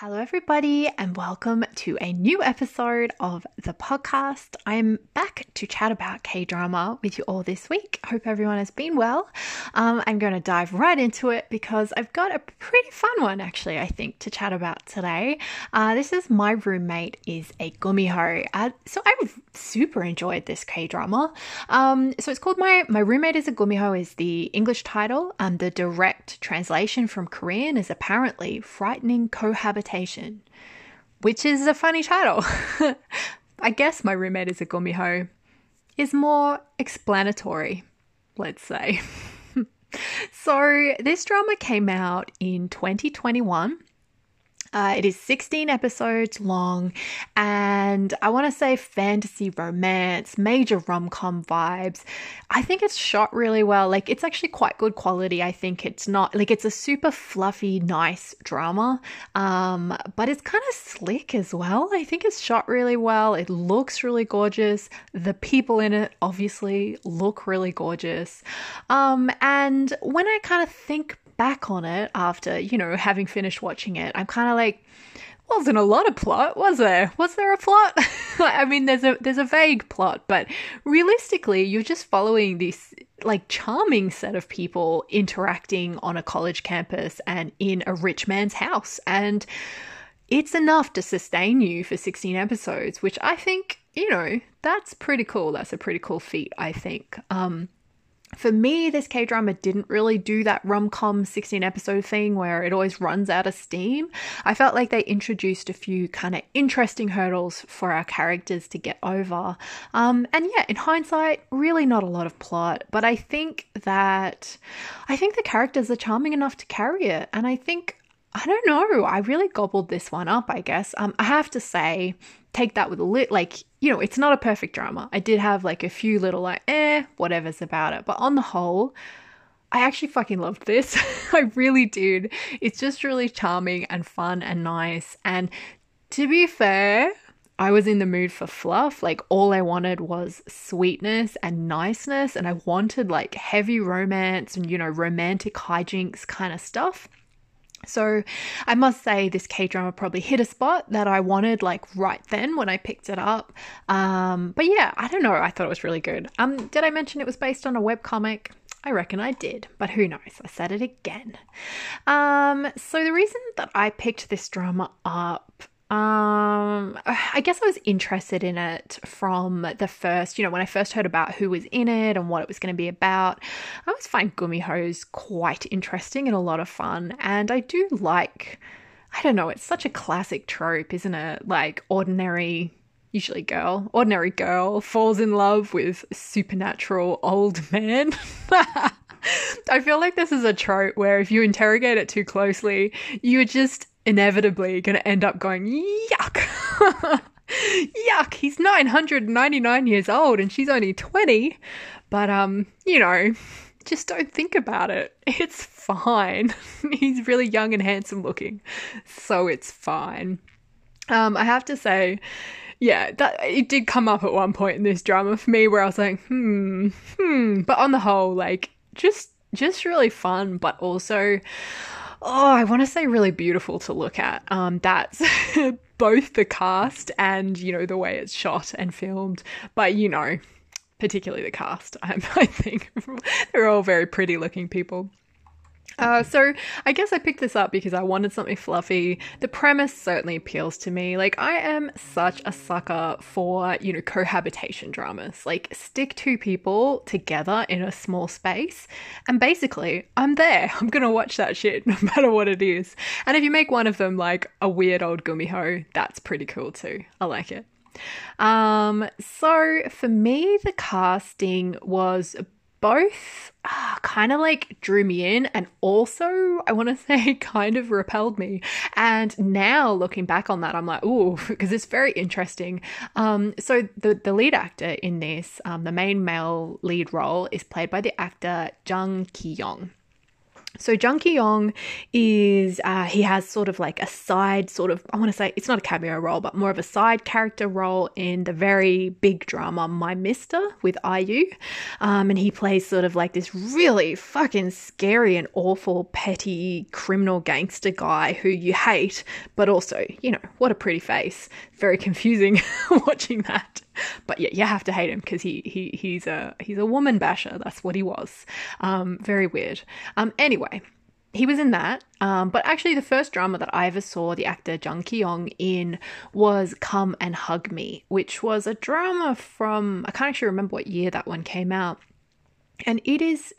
Hello, everybody, and welcome to a new episode of the podcast. I'm back to chat about K drama with you all this week. Hope everyone has been well. Um, I'm going to dive right into it because I've got a pretty fun one, actually, I think, to chat about today. Uh, this is My Roommate is a Gumiho. Uh, so I've super enjoyed this K drama. Um, so it's called My My Roommate is a Gumiho, is the English title, and the direct translation from Korean is apparently Frightening Cohabitation which is a funny title. I guess my roommate is a gumiho is more explanatory, let's say. so this drama came out in 2021 uh, it is 16 episodes long, and I want to say fantasy romance, major rom com vibes. I think it's shot really well. Like, it's actually quite good quality. I think it's not like it's a super fluffy, nice drama, um, but it's kind of slick as well. I think it's shot really well. It looks really gorgeous. The people in it obviously look really gorgeous. Um, and when I kind of think back on it after, you know, having finished watching it, I'm kind of like, wasn't a lot of plot, was there? Was there a plot? I mean, there's a there's a vague plot, but realistically, you're just following this like charming set of people interacting on a college campus and in a rich man's house, and it's enough to sustain you for 16 episodes, which I think you know that's pretty cool. That's a pretty cool feat, I think. Um, for me, this K drama didn't really do that rom com 16 episode thing where it always runs out of steam. I felt like they introduced a few kind of interesting hurdles for our characters to get over. Um, and yeah, in hindsight, really not a lot of plot, but I think that I think the characters are charming enough to carry it. And I think I don't know. I really gobbled this one up, I guess. Um, I have to say, take that with a lit, like, you know, it's not a perfect drama. I did have like a few little, like, eh, whatever's about it. But on the whole, I actually fucking loved this. I really did. It's just really charming and fun and nice. And to be fair, I was in the mood for fluff. Like, all I wanted was sweetness and niceness. And I wanted like heavy romance and, you know, romantic hijinks kind of stuff. So I must say this K drama probably hit a spot that I wanted like right then when I picked it up. Um, but yeah, I don't know. I thought it was really good. Um, did I mention it was based on a web comic? I reckon I did, but who knows? I said it again. Um, so the reason that I picked this drama up um, I guess I was interested in it from the first, you know, when I first heard about who was in it and what it was going to be about. I always find Gumihos quite interesting and a lot of fun. And I do like, I don't know, it's such a classic trope, isn't it? Like ordinary usually girl, ordinary girl falls in love with supernatural old man. I feel like this is a trope where if you interrogate it too closely, you just inevitably going to end up going, yuck. yuck, he's 999 years old and she's only 20. But, um, you know, just don't think about it. It's fine. he's really young and handsome looking. So it's fine. Um, I have to say, yeah, that it did come up at one point in this drama for me where I was like, hmm, hmm. But on the whole, like, just just really fun, but also oh, I want to say really beautiful to look at. Um, that's both the cast and, you know, the way it's shot and filmed. But, you know, particularly the cast. I, I think they're all very pretty looking people. Uh, so I guess I picked this up because I wanted something fluffy. The premise certainly appeals to me. Like I am such a sucker for, you know, cohabitation dramas. Like stick two people together in a small space and basically I'm there. I'm to watch that shit no matter what it is. And if you make one of them like a weird old gumiho, that's pretty cool too. I like it. Um, so for me, the casting was both uh, kind of like drew me in and also I want to say kind of repelled me. And now looking back on that, I'm like, ooh, because it's very interesting. Um, so the the lead actor in this, um, the main male lead role, is played by the actor Jung Ki Yong. So Jung Ki Yong is uh, he has sort of like a side sort of I want to say it's not a cameo role but more of a side character role in the very big drama My Mister with IU, um, and he plays sort of like this really fucking scary and awful petty criminal gangster guy who you hate, but also you know what a pretty face. Very confusing watching that but yeah, you have to hate him because he he he's a he's a woman basher. That's what he was. Um, very weird. Um, anyway, he was in that. Um, but actually, the first drama that I ever saw the actor Jung Ki Yong in was Come and Hug Me, which was a drama from I can't actually remember what year that one came out, and it is.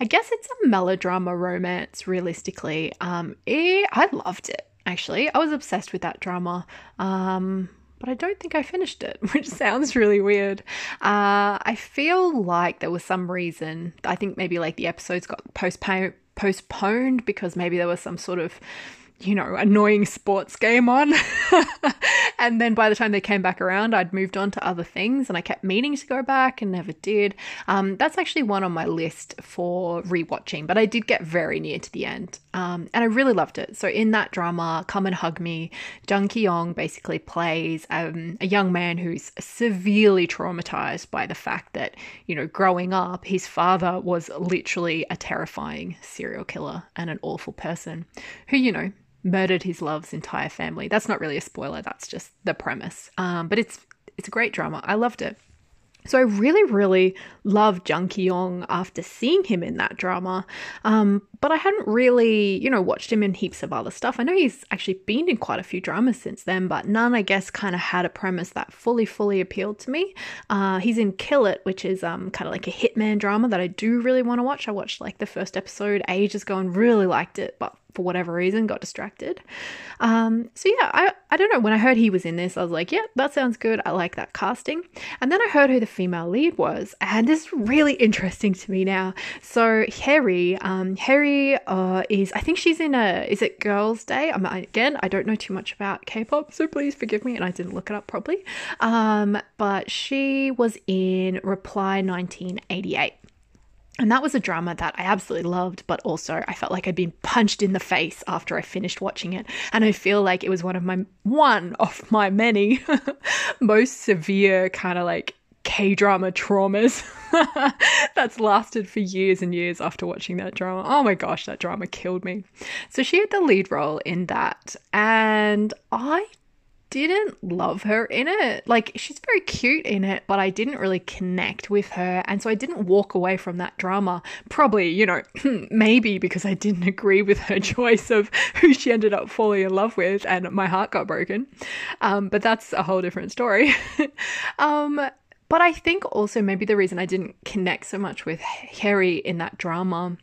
I guess it's a melodrama romance, realistically. Um, it, I loved it, actually. I was obsessed with that drama. Um, but I don't think I finished it, which sounds really weird. Uh, I feel like there was some reason, I think maybe like the episodes got postponed postponed because maybe there was some sort of you know, annoying sports game on. and then by the time they came back around, I'd moved on to other things and I kept meaning to go back and never did. Um, that's actually one on my list for rewatching, but I did get very near to the end. Um, and I really loved it. So in that drama, Come and Hug Me, Jung Ki Yong basically plays um, a young man who's severely traumatized by the fact that, you know, growing up, his father was literally a terrifying serial killer and an awful person who, you know, murdered his love's entire family. That's not really a spoiler, that's just the premise. Um, but it's it's a great drama. I loved it. So I really, really loved Jung Ki Yong after seeing him in that drama. Um, but I hadn't really, you know, watched him in heaps of other stuff. I know he's actually been in quite a few dramas since then, but none, I guess, kind of had a premise that fully, fully appealed to me. Uh, he's in Kill It, which is um, kind of like a hitman drama that I do really want to watch. I watched like the first episode ages ago and really liked it, but for whatever reason got distracted. Um, so yeah, I, I don't know. When I heard he was in this, I was like, yeah, that sounds good. I like that casting. And then I heard who the female lead was, and this is really interesting to me now. So Hyeri, um, Hyeri uh, is I think she's in a is it Girls Day? I'm, again, I don't know too much about K-pop, so please forgive me, and I didn't look it up properly. Um, but she was in Reply 1988. And that was a drama that I absolutely loved, but also I felt like I'd been punched in the face after I finished watching it. And I feel like it was one of my one of my many most severe kind of like K drama traumas that's lasted for years and years after watching that drama. Oh my gosh, that drama killed me. So she had the lead role in that, and I didn't love her in it. Like, she's very cute in it, but I didn't really connect with her. And so I didn't walk away from that drama. Probably, you know, maybe because I didn't agree with her choice of who she ended up falling in love with and my heart got broken. Um, but that's a whole different story. um, but I think also maybe the reason I didn't connect so much with Hyeri in that drama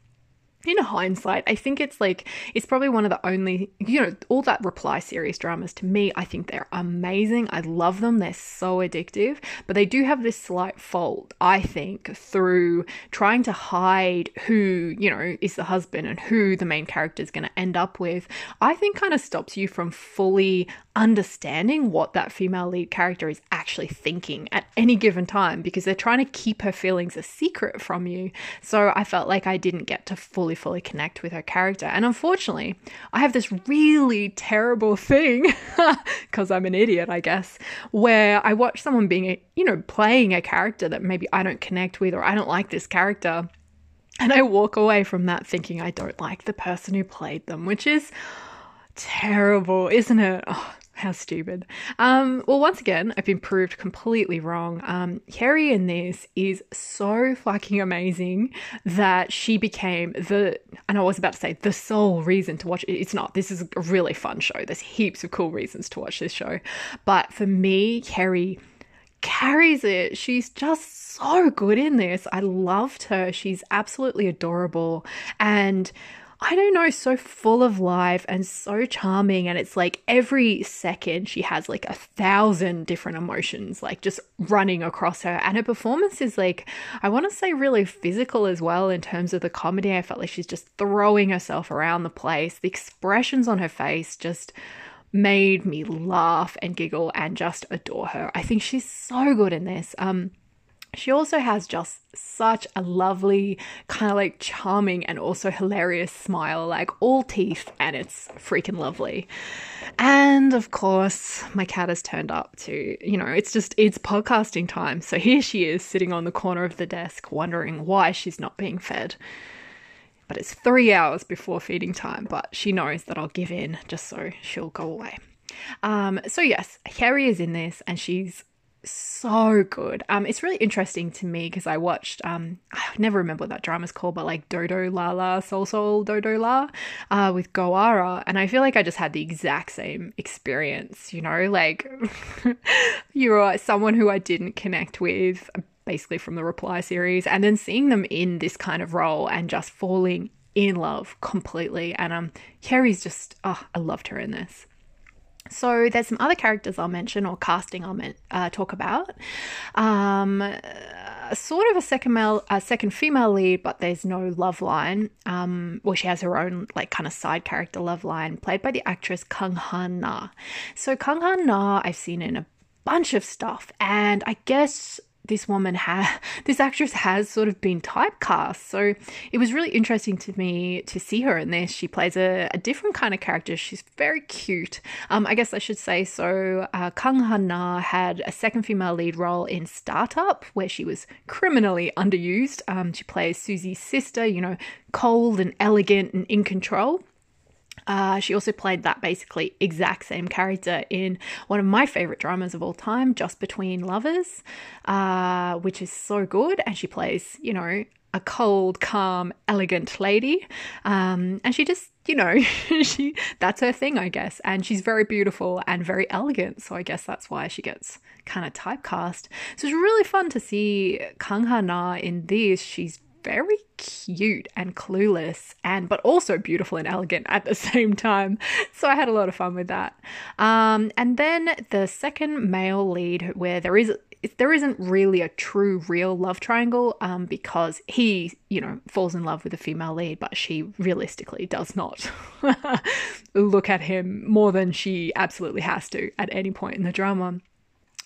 in hindsight, I think it's like it's probably one of the only, you know, all that reply series dramas to me, I think they're amazing. I love them. They're so addictive, but they do have this slight fault, I think, through trying to hide who, you know, is the husband and who the main character is going to end up with. I think kind of stops you from fully understanding what that female lead character is actually thinking at any given time because they're trying to keep her feelings a secret from you. So I felt like I didn't get to fully, fully connect with her character. And unfortunately, I have this really terrible thing because I'm an idiot, I guess, where I watch someone being, a, you know, playing a character that maybe I don't connect with or I don't like this character. And I walk away from that thinking I don't like the person who played them, which is terrible, isn't it? Oh, How stupid. Um, well, once again, I've been proved completely wrong. Um, Hyeri in this is so fucking amazing that she became the, and I was about to say the sole reason to watch it. It's not. This is a really fun show. There's heaps of cool reasons to watch this show. But for me, Hyeri carries it. She's just so good in this. I loved her. She's absolutely adorable. And I don't know, so full of life and so charming. And it's like every second she has like a thousand different emotions, like just running across her. And her performance is like, I want to say really physical as well in terms of the comedy. I felt like she's just throwing herself around the place. The expressions on her face just made me laugh and giggle and just adore her. I think she's so good in this. Um, she also has just such a lovely, kind of like charming and also hilarious smile, like all teeth, and it's freaking lovely. And of course, my cat has turned up to, you know, it's just, it's podcasting time. So here she is sitting on the corner of the desk, wondering why she's not being fed. But it's three hours before feeding time, but she knows that I'll give in just so she'll go away. Um, so yes, Hyeri is in this and she's so good. Um, it's really interesting to me because I watched um, I never remember what that drama's called, but like Dodo La La Soul Soul Dodo La, uh, with Go Ara, and I feel like I just had the exact same experience. You know, like you're someone who I didn't connect with, basically from the Reply series, and then seeing them in this kind of role and just falling in love completely. And um, Hyeri's just oh, I loved her in this. So there's some other characters I'll mention or casting I'll uh, talk about. Um, uh, sort of a second male, a second female lead, but there's no love line. Um, well, she has her own like kind of side character love line, played by the actress Kang Han Na. So Kang Han Na, I've seen in a bunch of stuff, and I guess this woman has, this actress has sort of been typecast. So it was really interesting to me to see her in this. She plays a, a different kind of character. She's very cute. Um, I guess I should say so. Uh, Kang Han Na had a second female lead role in Startup, where she was criminally underused. Um, she plays Susie's sister, you know, cold and elegant and in control. Uh, she also played that basically exact same character in one of my favorite dramas of all time, Just Between Lovers, uh, which is so good. And she plays, you know, a cold, calm, elegant lady. Um, and she just, you know, she that's her thing, I guess. And she's very beautiful and very elegant. So I guess that's why she gets kind of typecast. So it's really fun to see Kang Han Na in this. She's very cute and clueless and but also beautiful and elegant at the same time. So i had a lot of fun with that. Um, and then the second male lead where there is there isn't really a true real love triangle um, because he you know falls in love with the female lead but she realistically does not look at him more than she absolutely has to at any point in the drama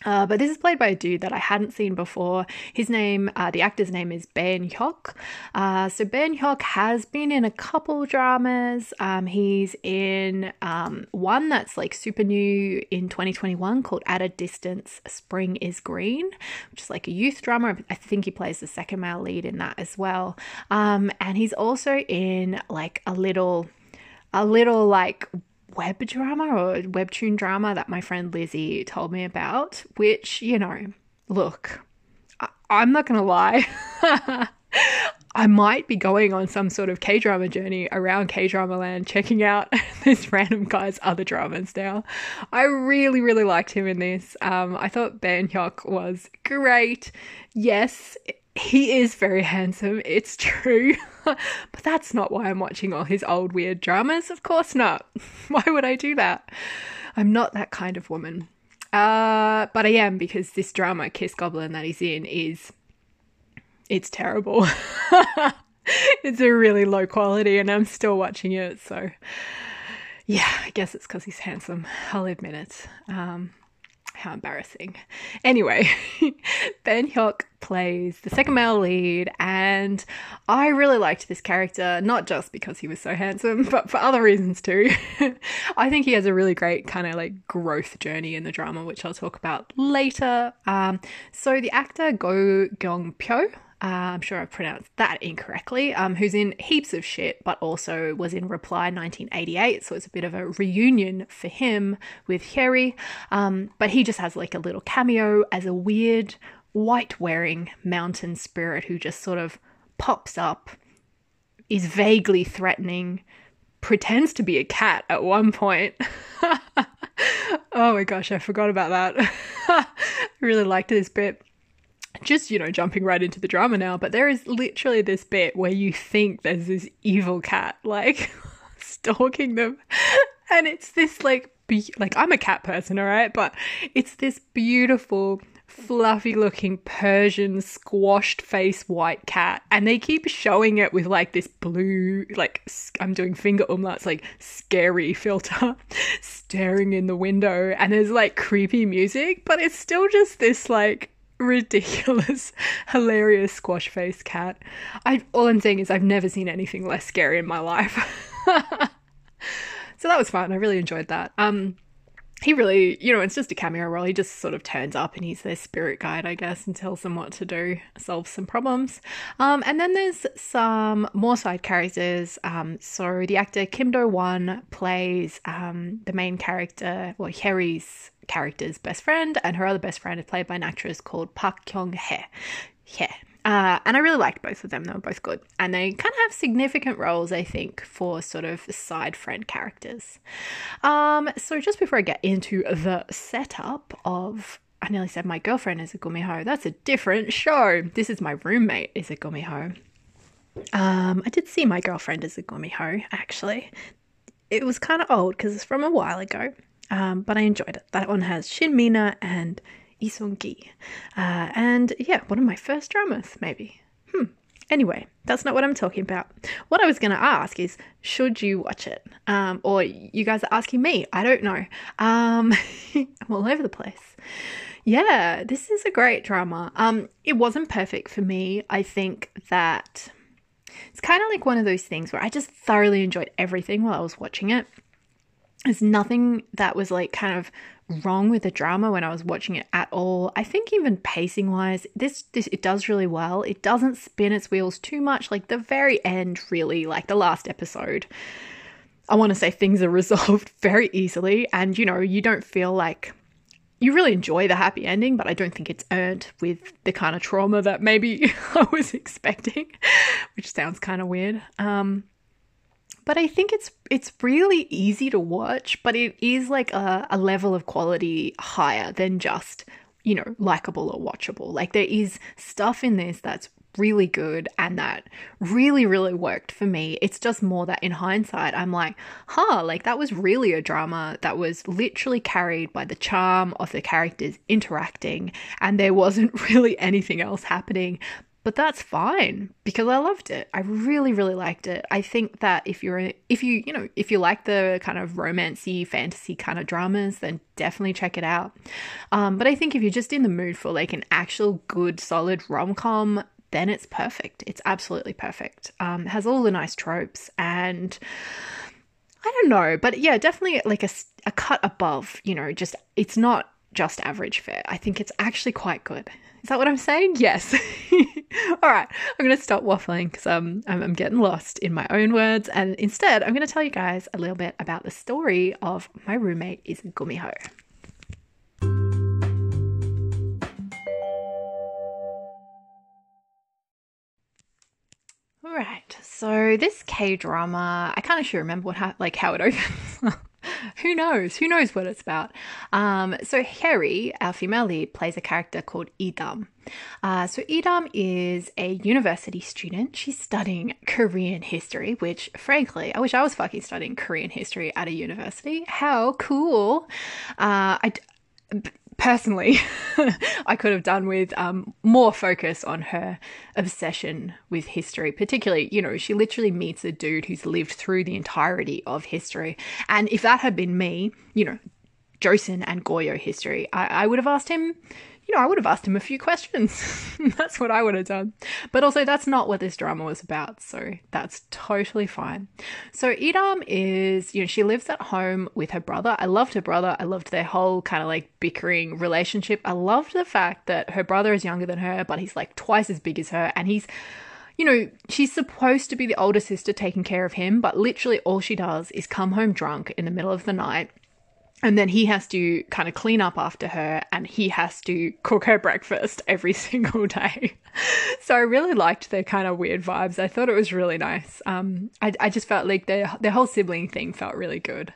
uh, but this is played by a dude that I hadn't seen before. His name, uh, the actor's name is Bae In Hyuk. Uh, so Bae In Hyuk has been in a couple dramas. Um, he's in um, one that's like super new in 2021 called At a Distance, Spring is Green, which is like a youth drama. I think he plays the second male lead in that as well. Um, and he's also in like a little, a little like web drama or webtoon drama that my friend Lizzie told me about, which, you know, look, I- I'm not going to lie. I might be going on some sort of K drama journey around K drama land, checking out this random guy's other dramas now. I really, really liked him in this. Um, I thought Bae In Hyuk was great. Yes, he is very handsome, it's true. but that's not why I'm watching all his old weird dramas. Of course not. why would I do that? I'm not that kind of woman. Uh, but I am because this drama, Kiss Goblin, that he's in is. It's terrible. it's a really low quality, and I'm still watching it. So, yeah, I guess it's because he's handsome. I'll admit it. Um, how embarrassing. Anyway, Bae In Hyuk plays the second male lead, and I really liked this character, not just because he was so handsome, but for other reasons too. I think he has a really great kind of like growth journey in the drama, which I'll talk about later. Um, so the actor Go Gyong Pyo, uh, I'm sure I've pronounced that incorrectly, um, who's in heaps of shit, but also was in Reply 1988. So it's a bit of a reunion for him with Hyeri. Um, but he just has like a little cameo as a weird white wearing mountain spirit who just sort of pops up, is vaguely threatening, pretends to be a cat at one point. oh my gosh, I forgot about that. I really liked this bit just you know jumping right into the drama now but there is literally this bit where you think there's this evil cat like stalking them. And it's this like be- like I'm a cat person all right? But it's this beautiful fluffy looking Persian squashed face white cat. And they keep showing it with like this blue like I'm doing finger umlauts like scary filter staring in the window. And there's like creepy music but it's still just this like ridiculous, hilarious squash face cat. I all I'm saying is I've never seen anything less scary in my life. so that was fun. I really enjoyed that. Um he really, you know, it's just a cameo role. He just sort of turns up and he's their spirit guide, I guess, and tells them what to do, solves some problems. Um, and then there's some more side characters. Um, so the actor Kim Do Won plays um, the main character, well, Hyeri's character's best friend, and her other best friend is played by an actress called Park Kyung Hee. Yeah. Uh, and I really liked both of them. They were both good. And they kind of have significant roles, I think, for sort of side friend characters. Um, so just before I get into the setup of I nearly said my girlfriend is a gumiho. That's a different show. This is my roommate is a gumiho. Um, I did see my girlfriend as a gumiho, actually. It was kind of old because it's from a while ago. Um, but I enjoyed it. That one has Shin Mina and Lee Sung Gi. Uh, and yeah, one of my first dramas, maybe. Hmm. Anyway, that's not what I'm talking about. What I was going to ask is, should you watch it? Um, or you guys are asking me. I don't know. Um, I'm all over the place. Yeah, this is a great drama. Um, it wasn't perfect for me. I think that it's kind of like one of those things where I just thoroughly enjoyed everything while I was watching it. There's nothing that was like kind of wrong with the drama when I was watching it at all. I think even pacing wise, this this it does really well. It doesn't spin its wheels too much. Like the very end, really, like the last episode. I want to say things are resolved very easily, and you know, you don't feel like you really enjoy the happy ending, but I don't think it's earned with the kind of trauma that maybe I was expecting, which sounds kind of weird. Um, but I think it's it's really easy to watch, but it is like a, a level of quality higher than just, you know, likable or watchable. Like there is stuff in this that's really good and that really, really worked for me. It's just more that in hindsight, I'm like, huh, like that was really a drama that was literally carried by the charm of the characters interacting, and there wasn't really anything else happening but that's fine because I loved it. I really, really liked it. I think that if you're, if you, you know, if you like the kind of romancy, fantasy kind of dramas, then definitely check it out. Um, but I think if you're just in the mood for like an actual good, solid rom com, then it's perfect. It's absolutely perfect. Um, has all the nice tropes and. I don't know, but yeah, definitely like a, a cut above, you know, just it's not just average fare. I think it's actually quite good. Is that what I'm saying? Yes. All right, I'm going to stop waffling because um, I'm, I'm getting lost in my own words. And instead, I'm going to tell you guys a little bit about the story of my roommate is Gumiho. All right, so this K drama, I of should remember what ha- like how it opens. who knows? Who knows what it's about? Um, so Hyeri, our female lead, plays a character called Idam. Uh, so Idam is a university student. She's studying Korean history, which, frankly, I wish I was fucking studying Korean history at a university. How cool! Uh, I personally, I could have done with um, more focus on her obsession with history. Particularly, you know, she literally meets a dude who's lived through the entirety of history. And if that had been me, you know, Joseon and Goryeo history, I, I would have asked him, you know, I would have asked him a few questions. that's what I would have done. But also, that's not what this drama was about. So that's totally fine. So Idam is, you know, she lives at home with her brother. I loved her brother. I loved their whole kind of like bickering relationship. I loved the fact that her brother is younger than her, but he's like twice as big as her. And he's, you know, she's supposed to be the older sister taking care of him, but literally all she does is come home drunk in the middle of the night and then he has to kind of clean up after her and he has to cook her breakfast every single day. so I really liked their kind of weird vibes. I thought it was really nice. Um, I, I just felt like their, their whole sibling thing felt really good.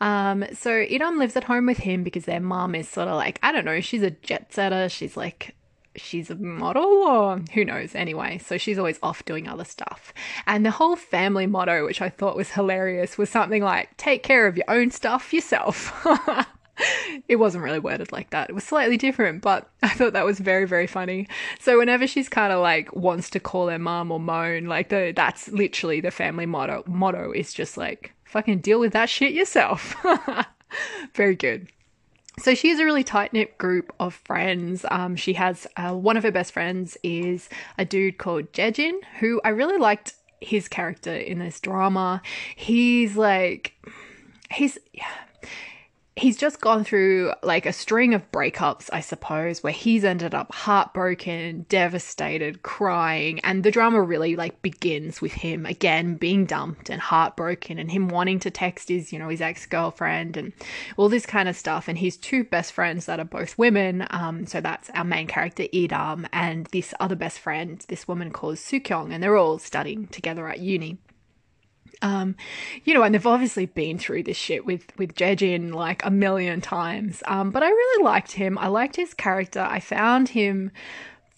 Um, so Idam lives at home with him because their mom is sort of like, I don't know, she's a jet setter. She's like she's a model or who knows anyway. So she's always off doing other stuff. And the whole family motto, which I thought was hilarious, was something like take care of your own stuff yourself. it wasn't really worded like that. It was slightly different, but I thought that was very, very funny. So whenever she's kind of like wants to call her mom or moan, like the that's literally the family motto. Motto is just like fucking deal with that shit yourself. very good. So she has a really tight knit group of friends. Um, she has uh, one of her best friends is a dude called Jejin, who I really liked his character in this drama. He's like, he's he's just gone through like a string of breakups, I suppose, where he's ended up heartbroken, devastated, crying, and the drama really like begins with him again being dumped and heartbroken and him wanting to text his, you know, his ex-girlfriend and all this kind of stuff and his two best friends that are both women, um so that's our main character Idam and this other best friend, this woman called Sukyong and they're all studying together at uni. Um, you know, and they've obviously been through this shit with with Jejin like a million times. Um, but I really liked him. I liked his character. I found him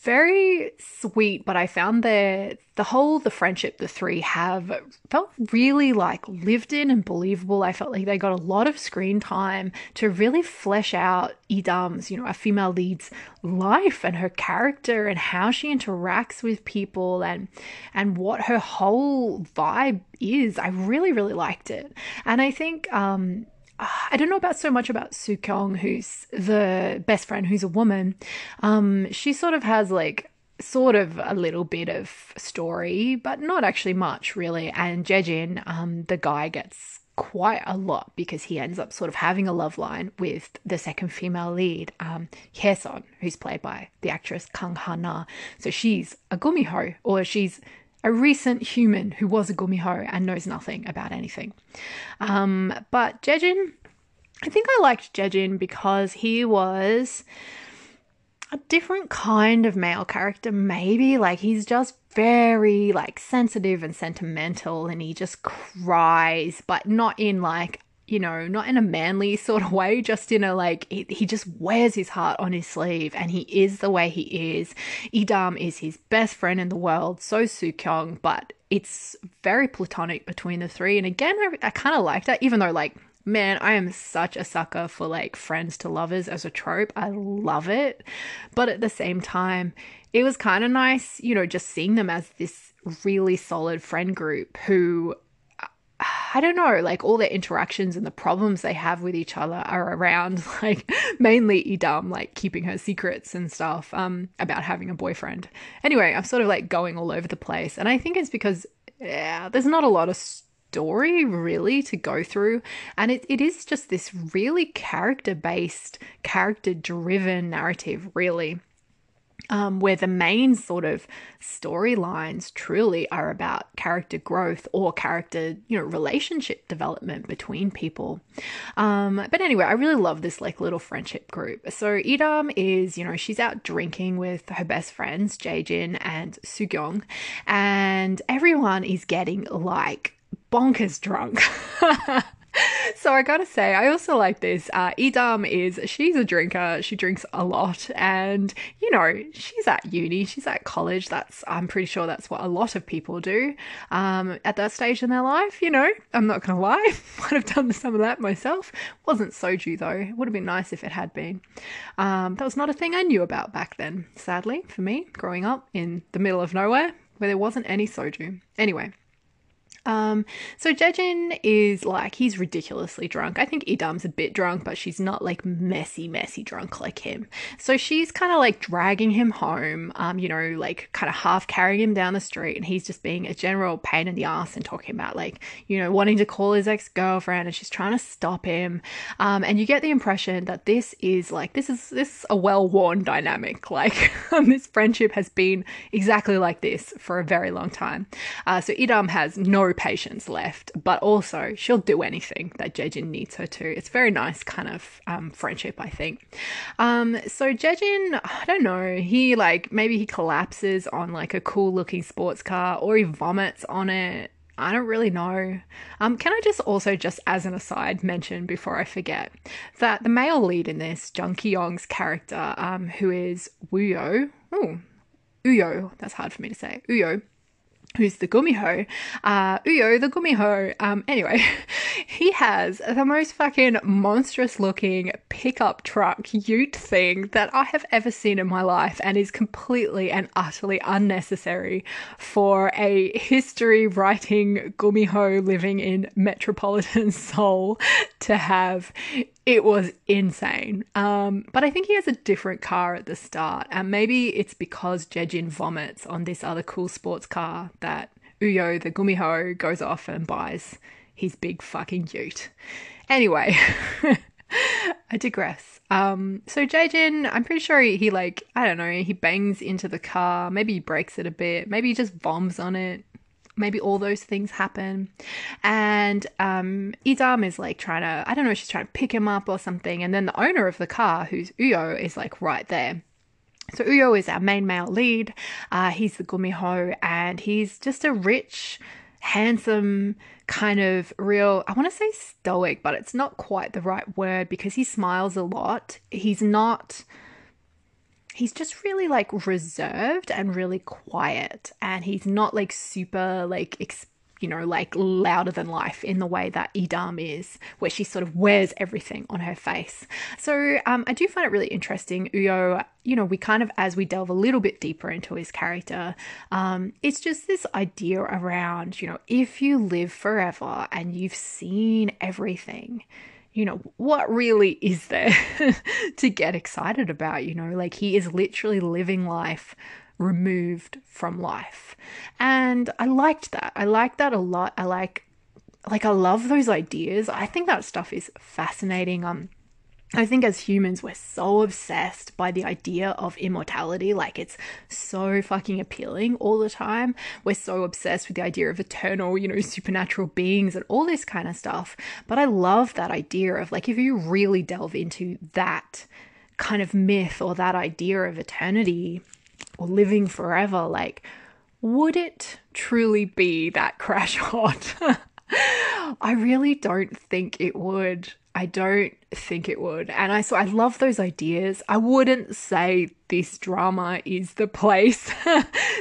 very sweet, but I found the the whole the friendship the three have felt really like lived in and believable. I felt like they got a lot of screen time to really flesh out Idam's, you know, a female lead's life and her character and how she interacts with people and and what her whole vibe is. I really, really liked it. And I think um I don't know about so much about Sukyong, who's the best friend, who's a woman. Um, she sort of has like sort of a little bit of story, but not actually much really. And Jejin, um, the guy gets quite a lot because he ends up sort of having a love line with the second female lead, um, who's played by the actress Kang Han-na. So she's a gumiho, or she's a recent human who was a gumiho and knows nothing about anything. Um, but Jejin, I think I liked Jejin because he was a different kind of male character, maybe. Like he's just very like sensitive and sentimental and he just cries, but not in like you know, not in a manly sort of way, just in a like, he, he, just wears his heart on his sleeve and he is the way he is. Idam is his best friend in the world, so Sukyong, but it's very platonic between the three. And again, I, I kind of like that, even though, like, man, I am such a sucker for like friends to lovers as a trope. I love it. But at the same time, it was kind of nice, you know, just seeing them as this really solid friend group who I don't know, like all their interactions and the problems they have with each other are around like mainly Idam, like keeping her secrets and stuff um, about having a boyfriend. Anyway, I'm sort of like going all over the place. And I think it's because yeah, there's not a lot of story really to go through. And it, it is just this really character based, character driven narrative, really um, where the main sort of storylines truly are about character growth or character, you know, relationship development between people. Um, but anyway, I really love this like little friendship group. So Idam is, you know, she's out drinking with her best friends, Jejin and Sugyong, and everyone is getting like bonkers drunk. so I gotta say, I also like this. Uh, Idam is she's a drinker. She drinks a lot, and you know she's at uni, she's at college. That's I'm pretty sure that's what a lot of people do um, at that stage in their life. You know, I'm not gonna lie, might have done some of that myself. Wasn't soju though. It would have been nice if it had been. Um, that was not a thing I knew about back then. Sadly for me, growing up in the middle of nowhere where there wasn't any soju. Anyway. Um, so Jejin is like he's ridiculously drunk. I think Idam's a bit drunk, but she's not like messy, messy drunk like him. So she's kind of like dragging him home, um, you know, like kind of half carrying him down the street, and he's just being a general pain in the ass and talking about like, you know, wanting to call his ex-girlfriend and she's trying to stop him. Um, and you get the impression that this is like this is this is a well-worn dynamic. Like this friendship has been exactly like this for a very long time. Uh, so Idam has no patience left, but also she'll do anything that Jejin needs her to. It's very nice kind of um, friendship, I think. Um, so Jejin, I don't know, he like maybe he collapses on like a cool looking sports car or he vomits on it. I don't really know. Um, can I just also, just as an aside, mention before I forget that the male lead in this, Jung Ki Young's character, um, who is Uyo, oh, Uyo, that's hard for me to say, Uyo, who's the gumiho, uh, Uyo the gumiho. Um, anyway, he has the most fucking monstrous looking pickup truck ute thing that I have ever seen in my life and is completely and utterly unnecessary for a history writing gumiho living in metropolitan Seoul to have it was insane. Um, but I think he has a different car at the start, and maybe it's because Jejin vomits on this other cool sports car that Uyo, the gumiho, goes off and buys his big fucking ute. Anyway, I digress. Um, so Jejin, I'm pretty sure he, he like I don't know, he bangs into the car. Maybe he breaks it a bit. Maybe he just bombs on it maybe all those things happen. And um, Idam is like trying to, I don't know, she's trying to pick him up or something. And then the owner of the car, who's Uyo, is like right there. So Uyo is our main male lead. Uh, he's the gumiho, and he's just a rich, handsome, kind of real, I want to say stoic, but it's not quite the right word because he smiles a lot. He's not he's just really like reserved and really quiet and he's not like super like ex- you know like louder than life in the way that Idam is where she sort of wears everything on her face. So um, I do find it really interesting Uyo you know we kind of as we delve a little bit deeper into his character um, it's just this idea around you know if you live forever and you've seen everything you know, what really is there to get excited about? You know, like he is literally living life removed from life. And I liked that. I liked that a lot. I like like I love those ideas. I think that stuff is fascinating. Um I think as humans, we're so obsessed by the idea of immortality. Like, it's so fucking appealing all the time. We're so obsessed with the idea of eternal, you know, supernatural beings and all this kind of stuff. But I love that idea of, like, if you really delve into that kind of myth or that idea of eternity or living forever, like, would it truly be that crash hot? I really don't think it would. I don't think it would. And I so I love those ideas. I wouldn't say this drama is the place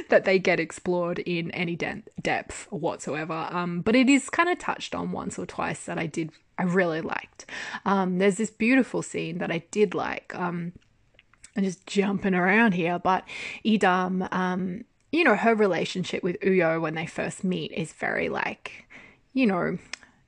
that they get explored in any de- depth whatsoever. Um, but it is kind of touched on once or twice that I did I really liked. Um, there's this beautiful scene that I did like. Um, I'm just jumping around here, but Idam, um, you know, her relationship with Uyo when they first meet is very like, you know,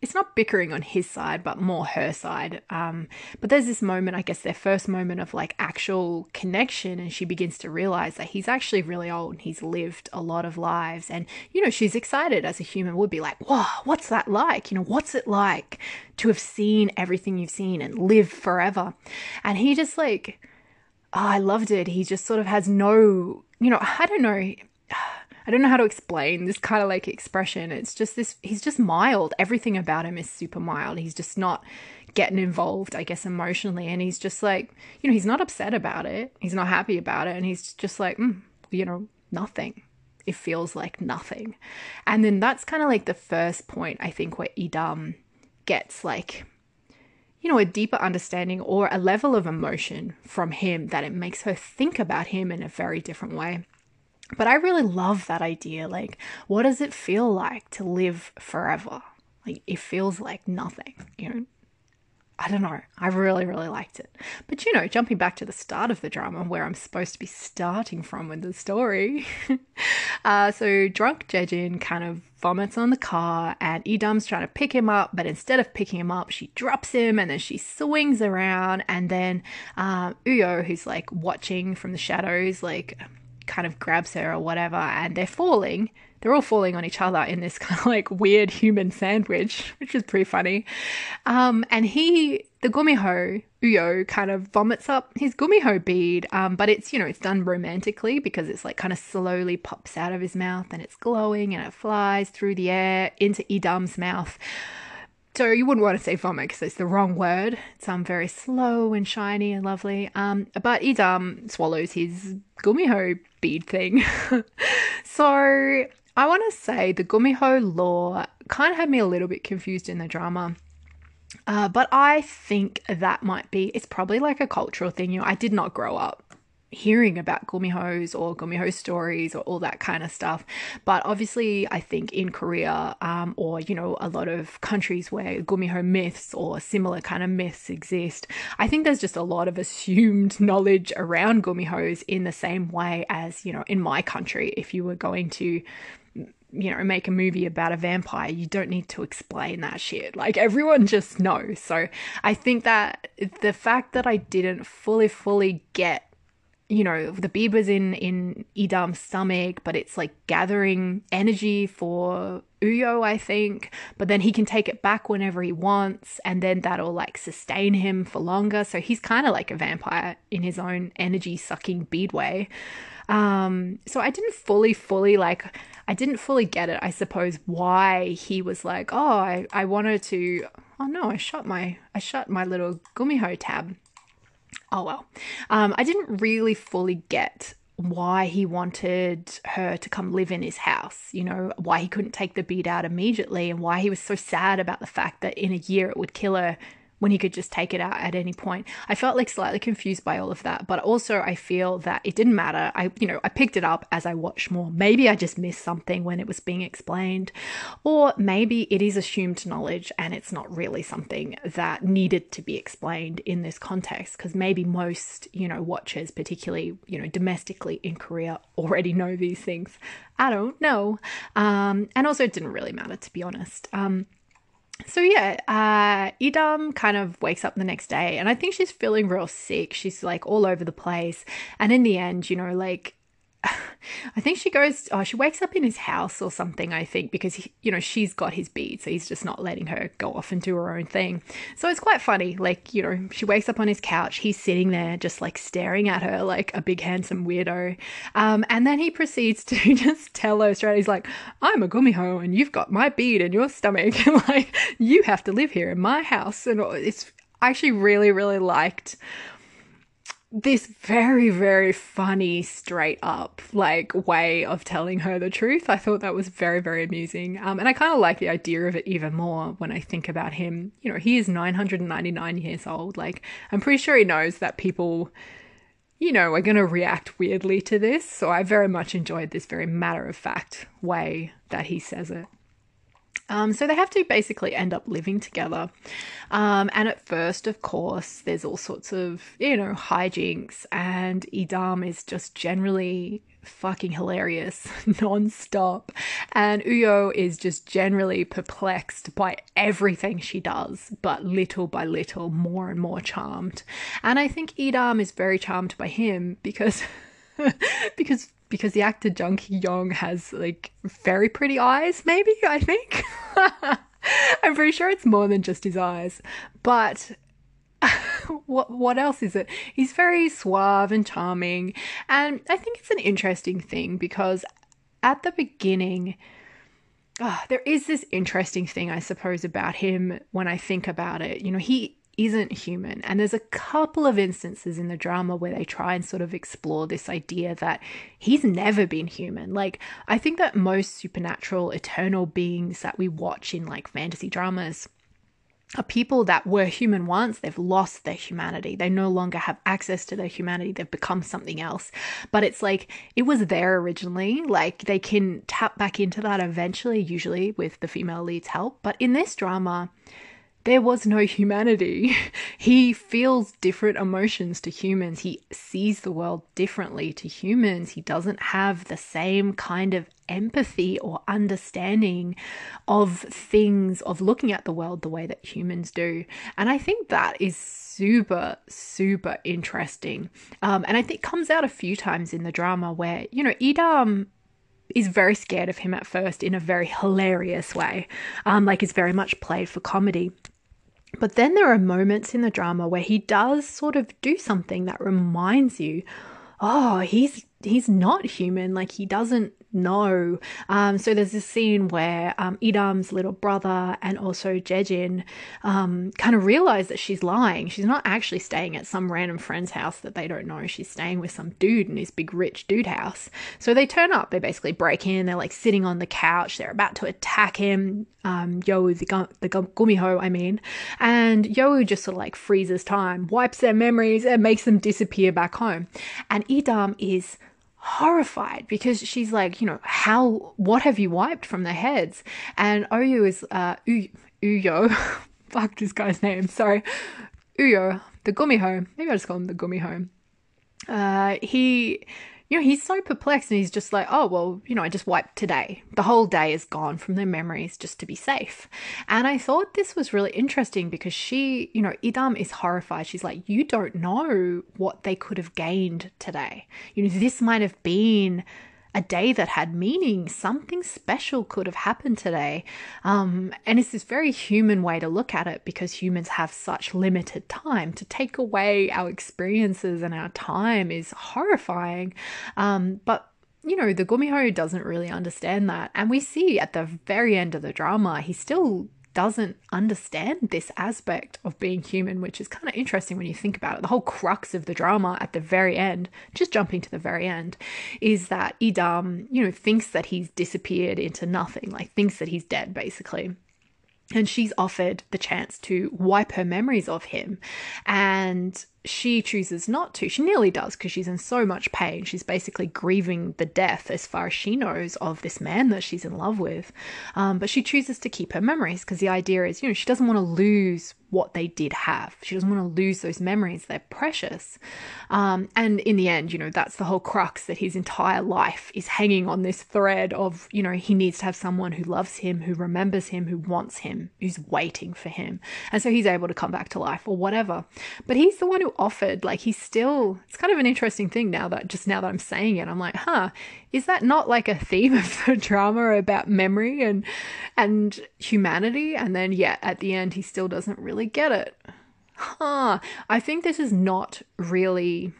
it's not bickering on his side, but more her side. Um, but there's this moment, I guess, their first moment of like actual connection, and she begins to realize that he's actually really old and he's lived a lot of lives. And, you know, she's excited as a human would be like, wow, what's that like? You know, what's it like to have seen everything you've seen and live forever? And he just like, oh, I loved it. He just sort of has no, you know, I don't know. I don't know how to explain this kind of like expression. It's just this, he's just mild. Everything about him is super mild. He's just not getting involved, I guess, emotionally. And he's just like, you know, he's not upset about it. He's not happy about it. And he's just like, mm, you know, nothing. It feels like nothing. And then that's kind of like the first point, I think, where Idam gets like, you know, a deeper understanding or a level of emotion from him that it makes her think about him in a very different way. But I really love that idea. Like, what does it feel like to live forever? Like, it feels like nothing, you know? I don't know. I really, really liked it. But you know, jumping back to the start of the drama where I'm supposed to be starting from with the story. uh, so drunk Jejin kind of vomits on the car and Idam's trying to pick him up, but instead of picking him up, she drops him and then she swings around and then um, Uyo, who's like watching from the shadows, like kind of grabs her or whatever, and they're falling. They're all falling on each other in this kind of like weird human sandwich, which is pretty funny. Um, and he, the gumiho, Uyo, kind of vomits up his gumiho bead, um, but it's, you know, it's done romantically because it's like kind of slowly pops out of his mouth and it's glowing and it flies through the air into Idam's mouth. So you wouldn't want to say vomit because it's the wrong word. It's um very slow and shiny and lovely. Um, but Idam swallows his gumiho bead thing. so I want to say the gumiho law kind of had me a little bit confused in the drama. Uh, but I think that might be, it's probably like a cultural thing. You know, I did not grow up hearing about gumihos or gumiho stories or all that kind of stuff. But obviously, I think in Korea um, or, you know, a lot of countries where gumiho myths or similar kind of myths exist, I think there's just a lot of assumed knowledge around gumihos in the same way as, you know, in my country, if you were going to you know, make a movie about a vampire, you don't need to explain that shit. Like everyone just knows. So I think that the fact that I didn't fully, fully get you know, the was in in Idam's stomach, but it's like gathering energy for Uyo, I think. But then he can take it back whenever he wants, and then that'll like sustain him for longer. So he's kind of like a vampire in his own energy sucking bead way. Um, so I didn't fully, fully like, I didn't fully get it, I suppose, why he was like, oh, I, I wanted to, oh no, I shut my, I shut my little gumiho tab oh well. Um, I didn't really fully get why he wanted her to come live in his house, you know, why he couldn't take the beat out immediately, and why he was so sad about the fact that in a year it would kill her when he could just take it out at any point. I felt like slightly confused by all of that, but also I feel that it didn't matter. I, you know, I picked it up as I watched more. Maybe I just missed something when it was being explained, or maybe it is assumed knowledge and it's not really something that needed to be explained in this context because maybe most, you know, watchers, particularly, you know, domestically in Korea, already know these things. I don't know. Um, and also, it didn't really matter, to be honest. Um, so yeah, uh, Idam kind of wakes up the next day, and I think she's feeling real sick. She's like all over the place, and in the end, you know, like I think she goes, oh, she wakes up in his house or something, I think, because, he, you know, she's got his bead, so he's just not letting her go off and do her own thing. So it's quite funny. Like, you know, she wakes up on his couch, he's sitting there just like staring at her like a big, handsome weirdo. Um, and then he proceeds to just tell her straight, he's like, I'm a gumiho and you've got my bead in your stomach. and like, you have to live here in my house. And it's, I actually really, really liked this very, very funny, straight up like way of telling her the truth. I thought that was very, very amusing. Um, and I kind of like the idea of it even more when I think about him. You know, he is 999 years old. Like, I'm pretty sure he knows that people, you know, are going to react weirdly to this. So I very much enjoyed this very matter of fact way that he says it. Um, so they have to basically end up living together. Um, and at first, of course, there's all sorts of, you know, hijinks, and Idam is just generally fucking hilarious non-stop and uyo is just generally perplexed by everything she does but little by little more and more charmed and i think idam is very charmed by him because because because the actor Jung Ki has like very pretty eyes, maybe, I think. I'm pretty sure it's more than just his eyes. But what what else is it? He's very suave and charming, and I think it's an interesting thing because at the beginning, oh, there is this interesting thing I suppose about him when I think about it. You know, he isn't human. And there's a couple of instances in the drama where they try and sort of explore this idea that he's never been human. Like, I think that most supernatural, eternal beings that we watch in like fantasy dramas are people that were human once, they've lost their humanity. They no longer have access to their humanity. They've become something else. But it's like it was there originally. Like they can tap back into that eventually, usually with the female lead's help. But in this drama, there was no humanity. he feels different emotions to humans. He sees the world differently to humans. He doesn't have the same kind of empathy or understanding of things, of looking at the world the way that humans do. And I think that is super, super interesting. Um, and I think comes out a few times in the drama where, you know, Idam is very scared of him at first in a very hilarious way. Um, like it's very much played for comedy. But then there are moments in the drama where he does sort of do something that reminds you, oh, he's he's not human. Like he doesn't know. Um, so there's this scene where um, Idam's little brother and also Jejin um, kind of realize that she's lying. She's not actually staying at some random friend's house that they don't know. She's staying with some dude in his big rich dude house. So they turn up. They basically break in. They're like sitting on the couch. They're about to attack him. Um, Yowu, the, the Gumiho, I mean. And Yowu just sort of like freezes time, wipes their memories, and makes them disappear back home. And Idam is horrified because she's like, you know, how, what have you wiped from their heads? And Oyu is, uh, Uyo, fuck this guy's name, sorry, Uyo, the Gumiho, maybe I'll just call him the Gumiho. Uh, he you know, he's so perplexed and he's just like, oh, well, you know, I just wiped today. The whole day is gone from their memories just to be safe. And I thought this was really interesting because she, you know, Idam is horrified. She's like, you don't know what they could have gained today. You know, this might have been a day that had meaning. Something special could have happened today. Um, and it's this very human way to look at it because humans have such limited time. To take away our experiences and our time is horrifying. Um, but you know, the Gumiho doesn't really understand that. And we see at the very end of the drama, he still doesn't understand this aspect of being human, which is kind of interesting when you think about it. The whole crux of the drama at the very end, just jumping to the very end, is that Idam, you know, thinks that he's disappeared into nothing, like thinks that he's dead, basically and she's offered the chance to wipe her memories of him and she chooses not to. She nearly does because she's in so much pain. She's basically grieving the death, as far as she knows, of this man that she's in love with. Um, but she chooses to keep her memories because the idea is, you know, she doesn't want to lose what they did have. She doesn't want to lose those memories. They're precious. Um, and in the end, you know, that's the whole crux that his entire life is hanging on this thread of, you know, he needs to have someone who loves him, who remembers him, who wants him, who's waiting for him. And so he's able to come back to life or whatever. But he's the one who offered, like, he's still, it's kind of an interesting thing now that just now that I'm saying it, I'm like, huh, is that not like a theme of the drama about memory and, and humanity? And then, yeah, at the end, he still doesn't really get it. Huh. I think this is not really.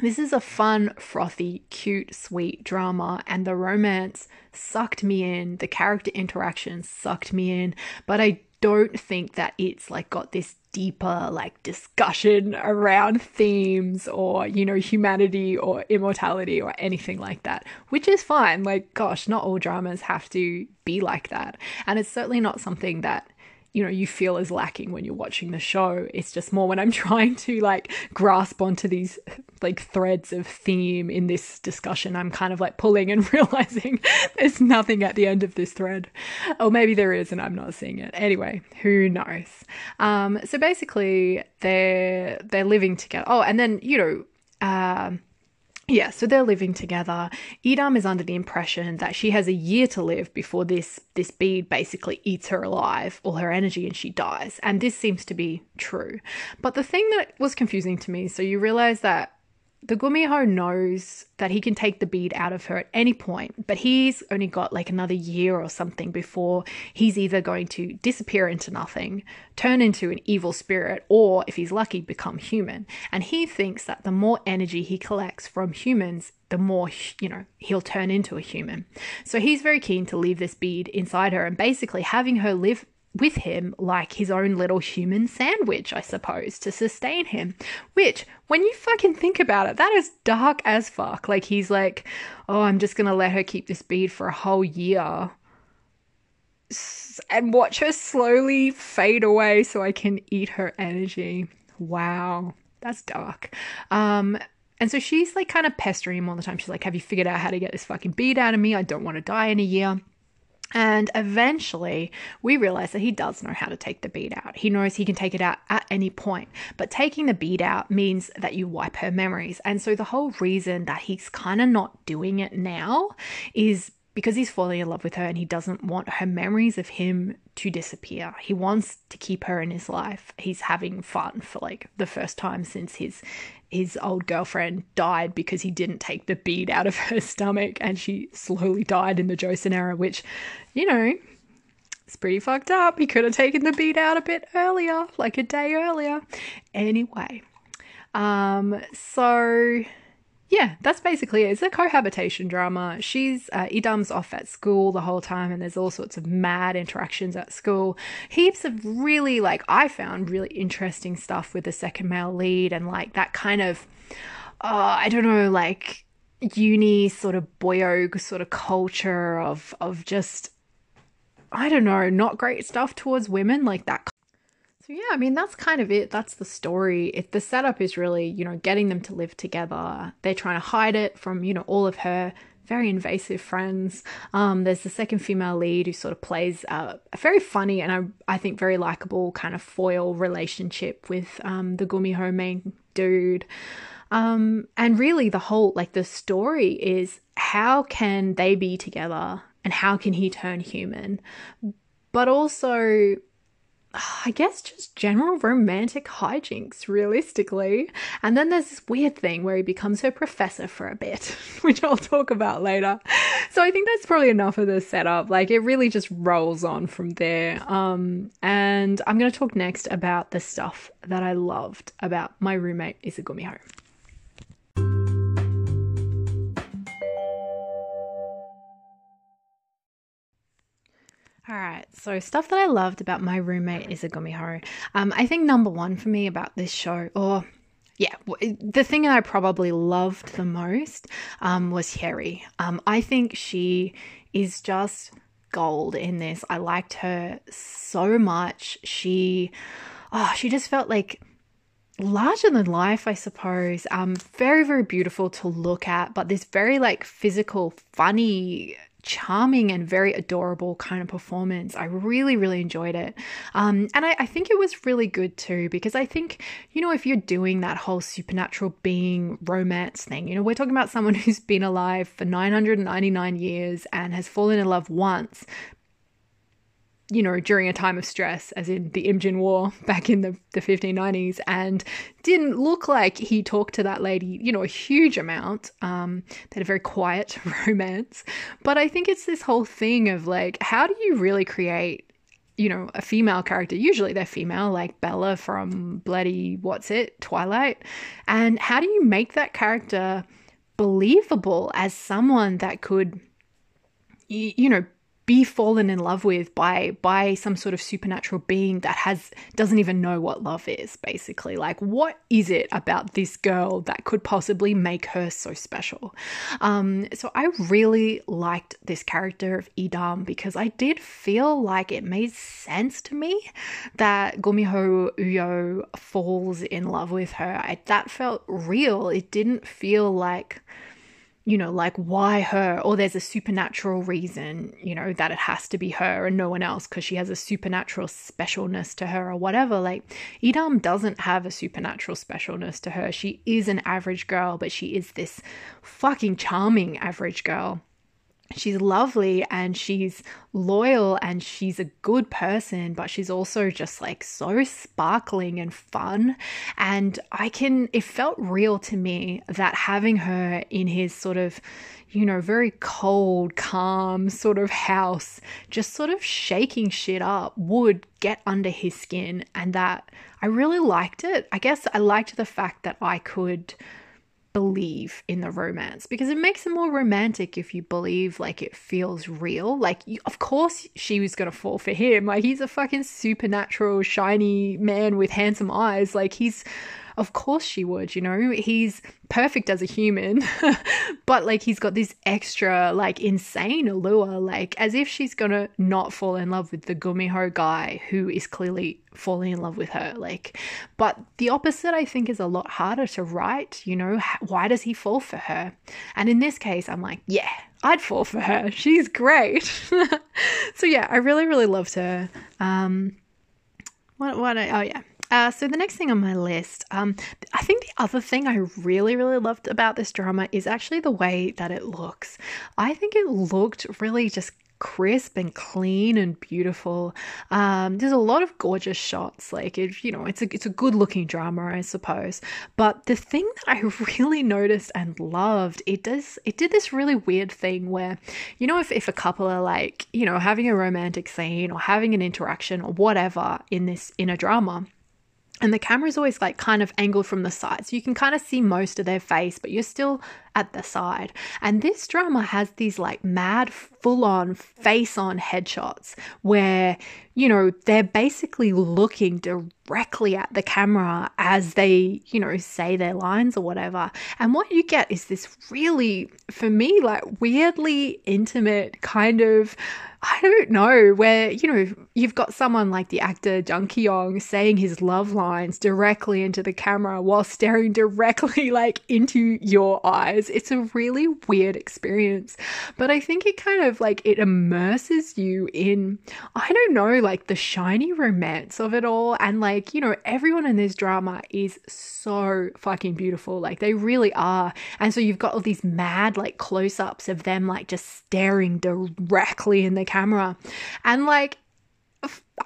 This is a fun, frothy, cute, sweet drama, and the romance sucked me in. The character interactions sucked me in, but I don't think that it's like got this deeper like discussion around themes or you know humanity or immortality or anything like that which is fine. Like gosh not all dramas have to be like that. And it's certainly not something that you know you feel is lacking when you're watching the show. It's just more when i'm trying to like grasp onto these like threads of theme in this discussion i'm kind of like pulling and realizing there's nothing at the end of this thread. Or maybe there is and i'm not seeing it. Anyway who knows? Um so basically they're they're living together. Oh and then you know um yeah, so they're living together. Idam is under the impression that she has a year to live before this this bead basically eats her alive, all her energy, and she dies. And this seems to be true. But the thing that was confusing to me, so you realize that the Gumiho knows that he can take the bead out of her at any point, but he's only got like another year or something before he's either going to disappear into nothing, turn into an evil spirit, or if he's lucky, become human. And he thinks that the more energy he collects from humans, the more, you know, he'll turn into a human. So he's very keen to leave this bead inside her and basically having her live with him like his own little human sandwich, I suppose, to sustain him. Which, when you fucking think about it, that is dark as fuck. Like, he's like, oh, I'm just gonna let her keep this bead for a whole year and watch her slowly fade away so I can eat her energy. Wow, that's dark. Um, and so she's like kind of pestering him all the time. She's like, Have you figured out how to get this fucking bead out of me? I don't want to die in a year. And eventually, we realize that he does know how to take the bead out. He knows he can take it out at any point. But taking the bead out means that you wipe her memories. And so, the whole reason that he's kind of not doing it now is because he's falling in love with her and he doesn't want her memories of him to disappear. He wants to keep her in his life. He's having fun for like the first time since his his old girlfriend died because he didn't take the bead out of her stomach and she slowly died in the Joseon era, which, you know, it's pretty fucked up. He could have taken the bead out a bit earlier, like a day earlier. Anyway, um, so yeah, that's basically it. It's a cohabitation drama. She's uh, Idam's off at school the whole time, and there's all sorts of mad interactions at school. Heaps of really like I found really interesting stuff with the second male lead, and like that kind of uh, I don't know, like uni sort of boyogue sort of culture of of just I don't know, not great stuff towards women, like that so yeah, I mean that's kind of it. That's the story. If the setup is really, you know, getting them to live together. They're trying to hide it from, you know, all of her very invasive friends. Um, there's the second female lead who sort of plays uh, a very funny and I, I think very likable kind of foil relationship with um, the Gumiho main dude. Um, and really, the whole like the story is how can they be together and how can he turn human, but also I guess just general romantic hijinks, realistically. And then there's this weird thing where he becomes her professor for a bit, which I'll talk about later. So I think that's probably enough of the setup. Like it really just rolls on from there. Um, and I'm going to talk next about the stuff that I loved about my roommate Is a Gumiho All right, so stuff that I loved about my roommate Is a Gumiho Haru. Um, I think number one for me about this show, or yeah, the thing that I probably loved the most um, was Hyeri. Um, I think she is just gold in this. I liked her so much. She, oh, she just felt like larger than life, I suppose. Um, very, very beautiful to look at, but this very like physical, funny charming and very adorable kind of performance. I really, really enjoyed it. Um, and I, I, think it was really good too, because I think, you know, if you're doing that whole supernatural being romance thing, you know, we're talking about someone who's been alive for 999 years and has fallen in love once, you know, during a time of stress, as in the Imjin War back in the, the 1590s, and didn't look like he talked to that lady, you know, a huge amount. Um, they had a very quiet romance. But I think it's this whole thing of like, how do you really create, you know, a female character? Usually they're female, like Bella from Bloody, what's it, Twilight. And how do you make that character believable as someone that could, you, you know, be fallen in love with by by some sort of supernatural being that has doesn't even know what love is basically. Like what is it about this girl that could possibly make her so special? Um, so i really liked this character of idam because i did feel like it made sense to me that gumiho uyo falls in love with her. I, that felt real. It didn't feel like you know, like why her, or there's a supernatural reason, you know, that it has to be her and no one else because she has a supernatural specialness to her or whatever. Like, Idam doesn't have a supernatural specialness to her. She is an average girl, but she is this fucking charming average girl she's lovely and she's loyal and she's a good person, but she's also just like so sparkling and fun. And I can, it felt real to me that having her in his sort of, you know, very cold, calm sort of house, just sort of shaking shit up would get under his skin. And that I really liked it. I guess I liked the fact that I could believe in the romance because it makes it more romantic if you believe like it feels real. Like, you, of course, she was gonna fall for him. Like, he's a fucking supernatural, shiny man with handsome eyes. Like, he's of course she would, you know. He's perfect as a human, but like he's got this extra like insane allure, like as if she's gonna not fall in love with the Gumiho guy who is clearly falling in love with her. Like, but the opposite I think is a lot harder to write, you know. Why does he fall for her? And in this case, I'm like, yeah, I'd fall for her. She's great. so yeah, I really, really loved her. Um, what, what, oh yeah. Uh, so the next thing on my list, um, I think the other thing I really, really loved about this drama is actually the way that it looks. I think it looked really just crisp and clean and beautiful. Um, there's a lot of gorgeous shots. Like it, you know, it's a it's a good looking drama, I suppose. But the thing that I really noticed and loved, it does it did this really weird thing where, you know, if if a couple are like, you know, having a romantic scene or having an interaction or whatever in this in a drama and the camera is always like kind of angled from the side so you can kind of see most of their face but you're still at the side and this drama has these like mad full on face on headshots where you know they're basically looking directly at the camera as they you know say their lines or whatever and what you get is this really for me like weirdly intimate kind of I don't know, where, you know, you've got someone like the actor Jang Ki-yong saying his love lines directly into the camera while staring directly like into your eyes. It's a really weird experience. But I think it kind of like it immerses you in I don't know, like the shiny romance of it all and like, you know, everyone in this drama is so fucking beautiful. Like they really are. And so you've got all these mad like close-ups of them like just staring directly in the camera. And like,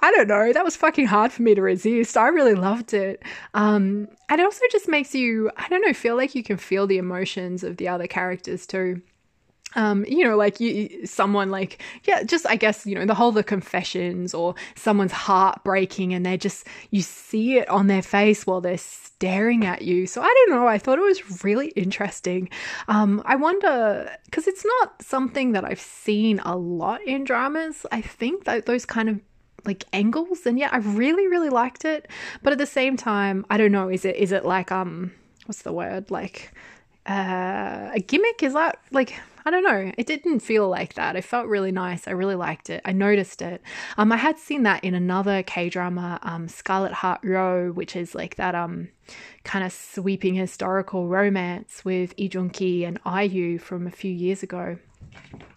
I don't know, that was fucking hard for me to resist. I really loved it. Um, and it also just makes you, I don't know, feel like you can feel the emotions of the other characters too um, you know, like you, someone like, yeah, just I guess, you know, the whole the confessions or someone's heart breaking and they just, you see it on their face while they're staring at you. So I don't know. I thought it was really interesting. Um, I wonder, because it's not something that I've seen a lot in dramas. I think that those kind of like angles and yeah i really really liked it but at the same time i don't know is it is it like um what's the word like uh a gimmick is that like I don't know. It didn't feel like that. It felt really nice. I really liked it. I noticed it. Um, I had seen that in another K drama, um, Scarlet Heart Ryeo which is like that um kind of sweeping historical romance with Lee Ki and IU from a few years ago.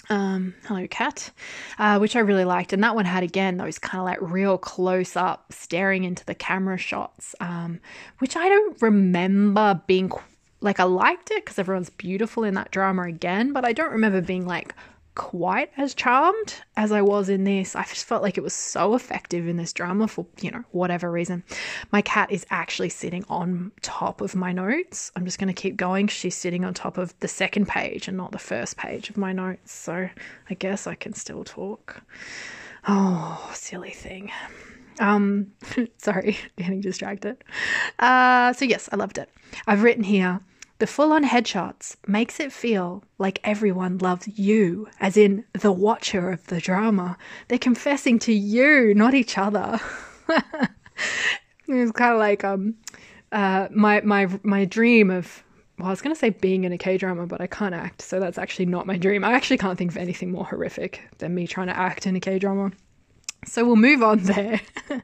Um, hello, cat, uh, which I really liked, and that one had again those kind of like real close up, staring into the camera shots, um, which I don't remember being like I liked it because everyone's beautiful in that drama again, but I don't remember being like quite as charmed as I was in this. I just felt like it was so effective in this drama for, you know, whatever reason. My cat is actually sitting on top of my notes. I'm just going to keep going. She's sitting on top of the second page and not the first page of my notes. So I guess I can still talk. Oh, silly thing. Um, sorry, getting distracted. Uh, so yes, I loved it. I've written here the full on headshots makes it feel like everyone loves you, as in the watcher of the drama. They're confessing to you, not each other. it's kind of like um, uh, my my my dream of well, I was going to say being in a K drama, but I can't act, so that's actually not my dream. I actually can't think of anything more horrific than me trying to act in a K drama. So we'll move on there.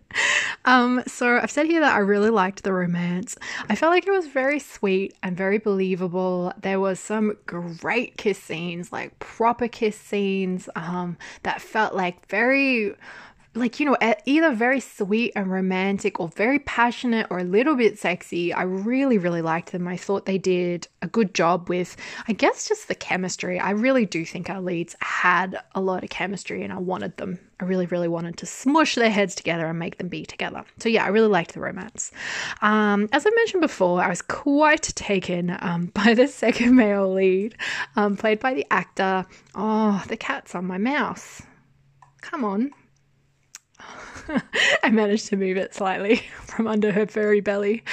um, so I've said here that I really liked the romance. I felt like it was very sweet and very believable. There was some great kiss scenes, like proper kiss scenes, um, that felt like very like you know either very sweet and romantic or very passionate or a little bit sexy i really really liked them. I thought they did a good job with i guess just the chemistry. I really do think our leads had a lot of chemistry and i wanted them. I really really wanted to smush their heads together and make them be together. So yeah i really liked the romance. Um, as i mentioned before i was quite taken um, by the second male lead um, played by the actor. Oh the cat's on my mouse. Come on I managed to move it slightly from under her furry belly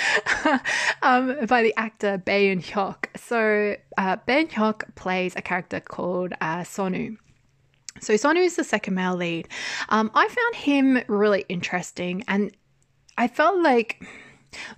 um, by the actor Bae Hyuk. So uh, Bae Hyuk plays a character called uh, Sonu. So Sonu is the second male lead. Um, I found him really interesting, and I felt like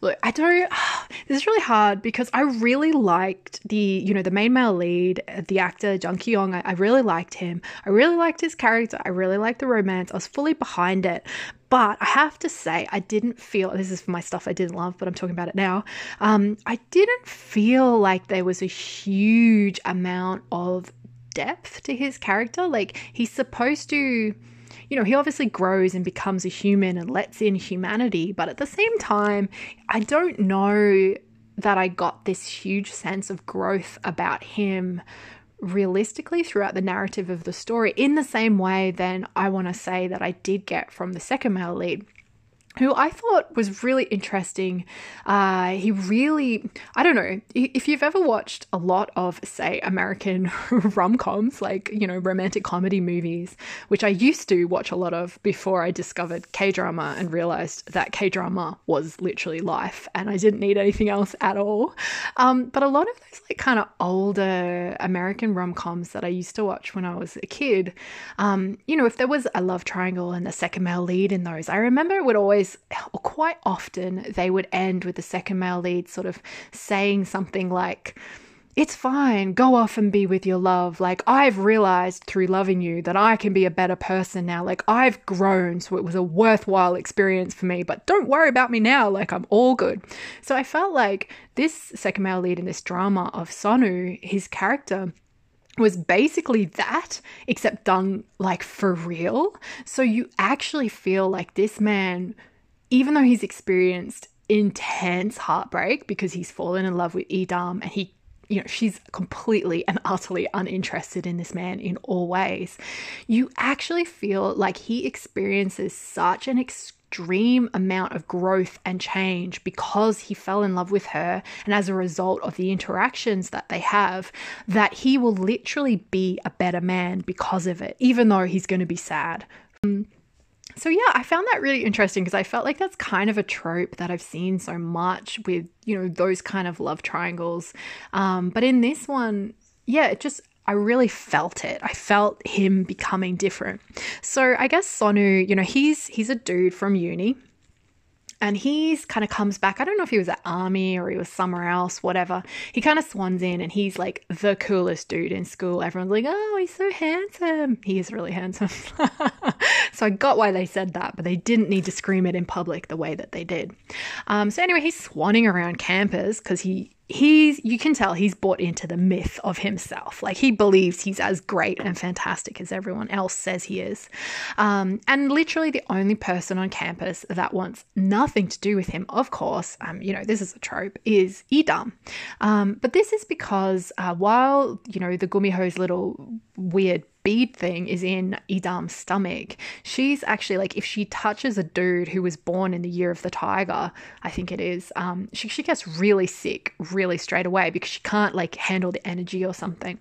Look, I don't. This is really hard because I really liked the, you know, the main male lead, the actor Jung Ki. I, I really liked him. I really liked his character. I really liked the romance. I was fully behind it. But I have to say, I didn't feel this is for my stuff I didn't love, but I'm talking about it now. Um, I didn't feel like there was a huge amount of depth to his character. Like he's supposed to you know, he obviously grows and becomes a human and lets in humanity, but at the same time, I don't know that I got this huge sense of growth about him realistically throughout the narrative of the story in the same way then I want to say that I did get from the second male lead who I thought was really interesting. Uh, he really, I don't know, if you've ever watched a lot of, say, American rom coms, like, you know, romantic comedy movies, which I used to watch a lot of before I discovered K drama and realized that K drama was literally life and I didn't need anything else at all. Um, but a lot of those, like, kind of older American rom coms that I used to watch when I was a kid, um, you know, if there was a love triangle and a second male lead in those, I remember it would always quite often, they would end with the second male lead sort of saying something like, it's fine, go off and be with your love. Like, I've realized through loving you that I can be a better person now. Like, I've grown, so it was a worthwhile experience for me, but don't worry about me now. Like, I'm all good. So I felt like this second male lead in this drama of Sonu, his character, was basically that, except done like for real. So you actually feel like this man even though he's experienced intense heartbreak because he's fallen in love with Idam and he you know she's completely and utterly uninterested in this man in all ways you actually feel like he experiences such an extreme amount of growth and change because he fell in love with her and as a result of the interactions that they have that he will literally be a better man because of it even though he's going to be sad so yeah, I found that really interesting because I felt like that's kind of a trope that I've seen so much with, you know, those kind of love triangles. Um, but in this one, yeah, it just I really felt it. I felt him becoming different. So I guess Sonu, you know, he's he's a dude from uni and he's kind of comes back. I don't know if he was at army or he was somewhere else, whatever. He kind of swans in and he's like the coolest dude in school. Everyone's like, oh, he's so handsome. He is really handsome. so I got why they said that, but they didn't need to scream it in public the way that they did. Um, so anyway, he's swanning around campus because he he's you can tell he's bought into the myth of himself. Like he believes he's as great and fantastic as everyone else says he is. Um, and literally the only person on campus that wants nothing to do with him of course um, you know this is a trope is idam um, but this is because uh, while you know the gumiho's little weird bead thing is in Idam's stomach. She's actually like, if she touches a dude who was born in the year of the tiger, I think it is, um, she, she gets really sick really straight away because she can't like handle the energy or something.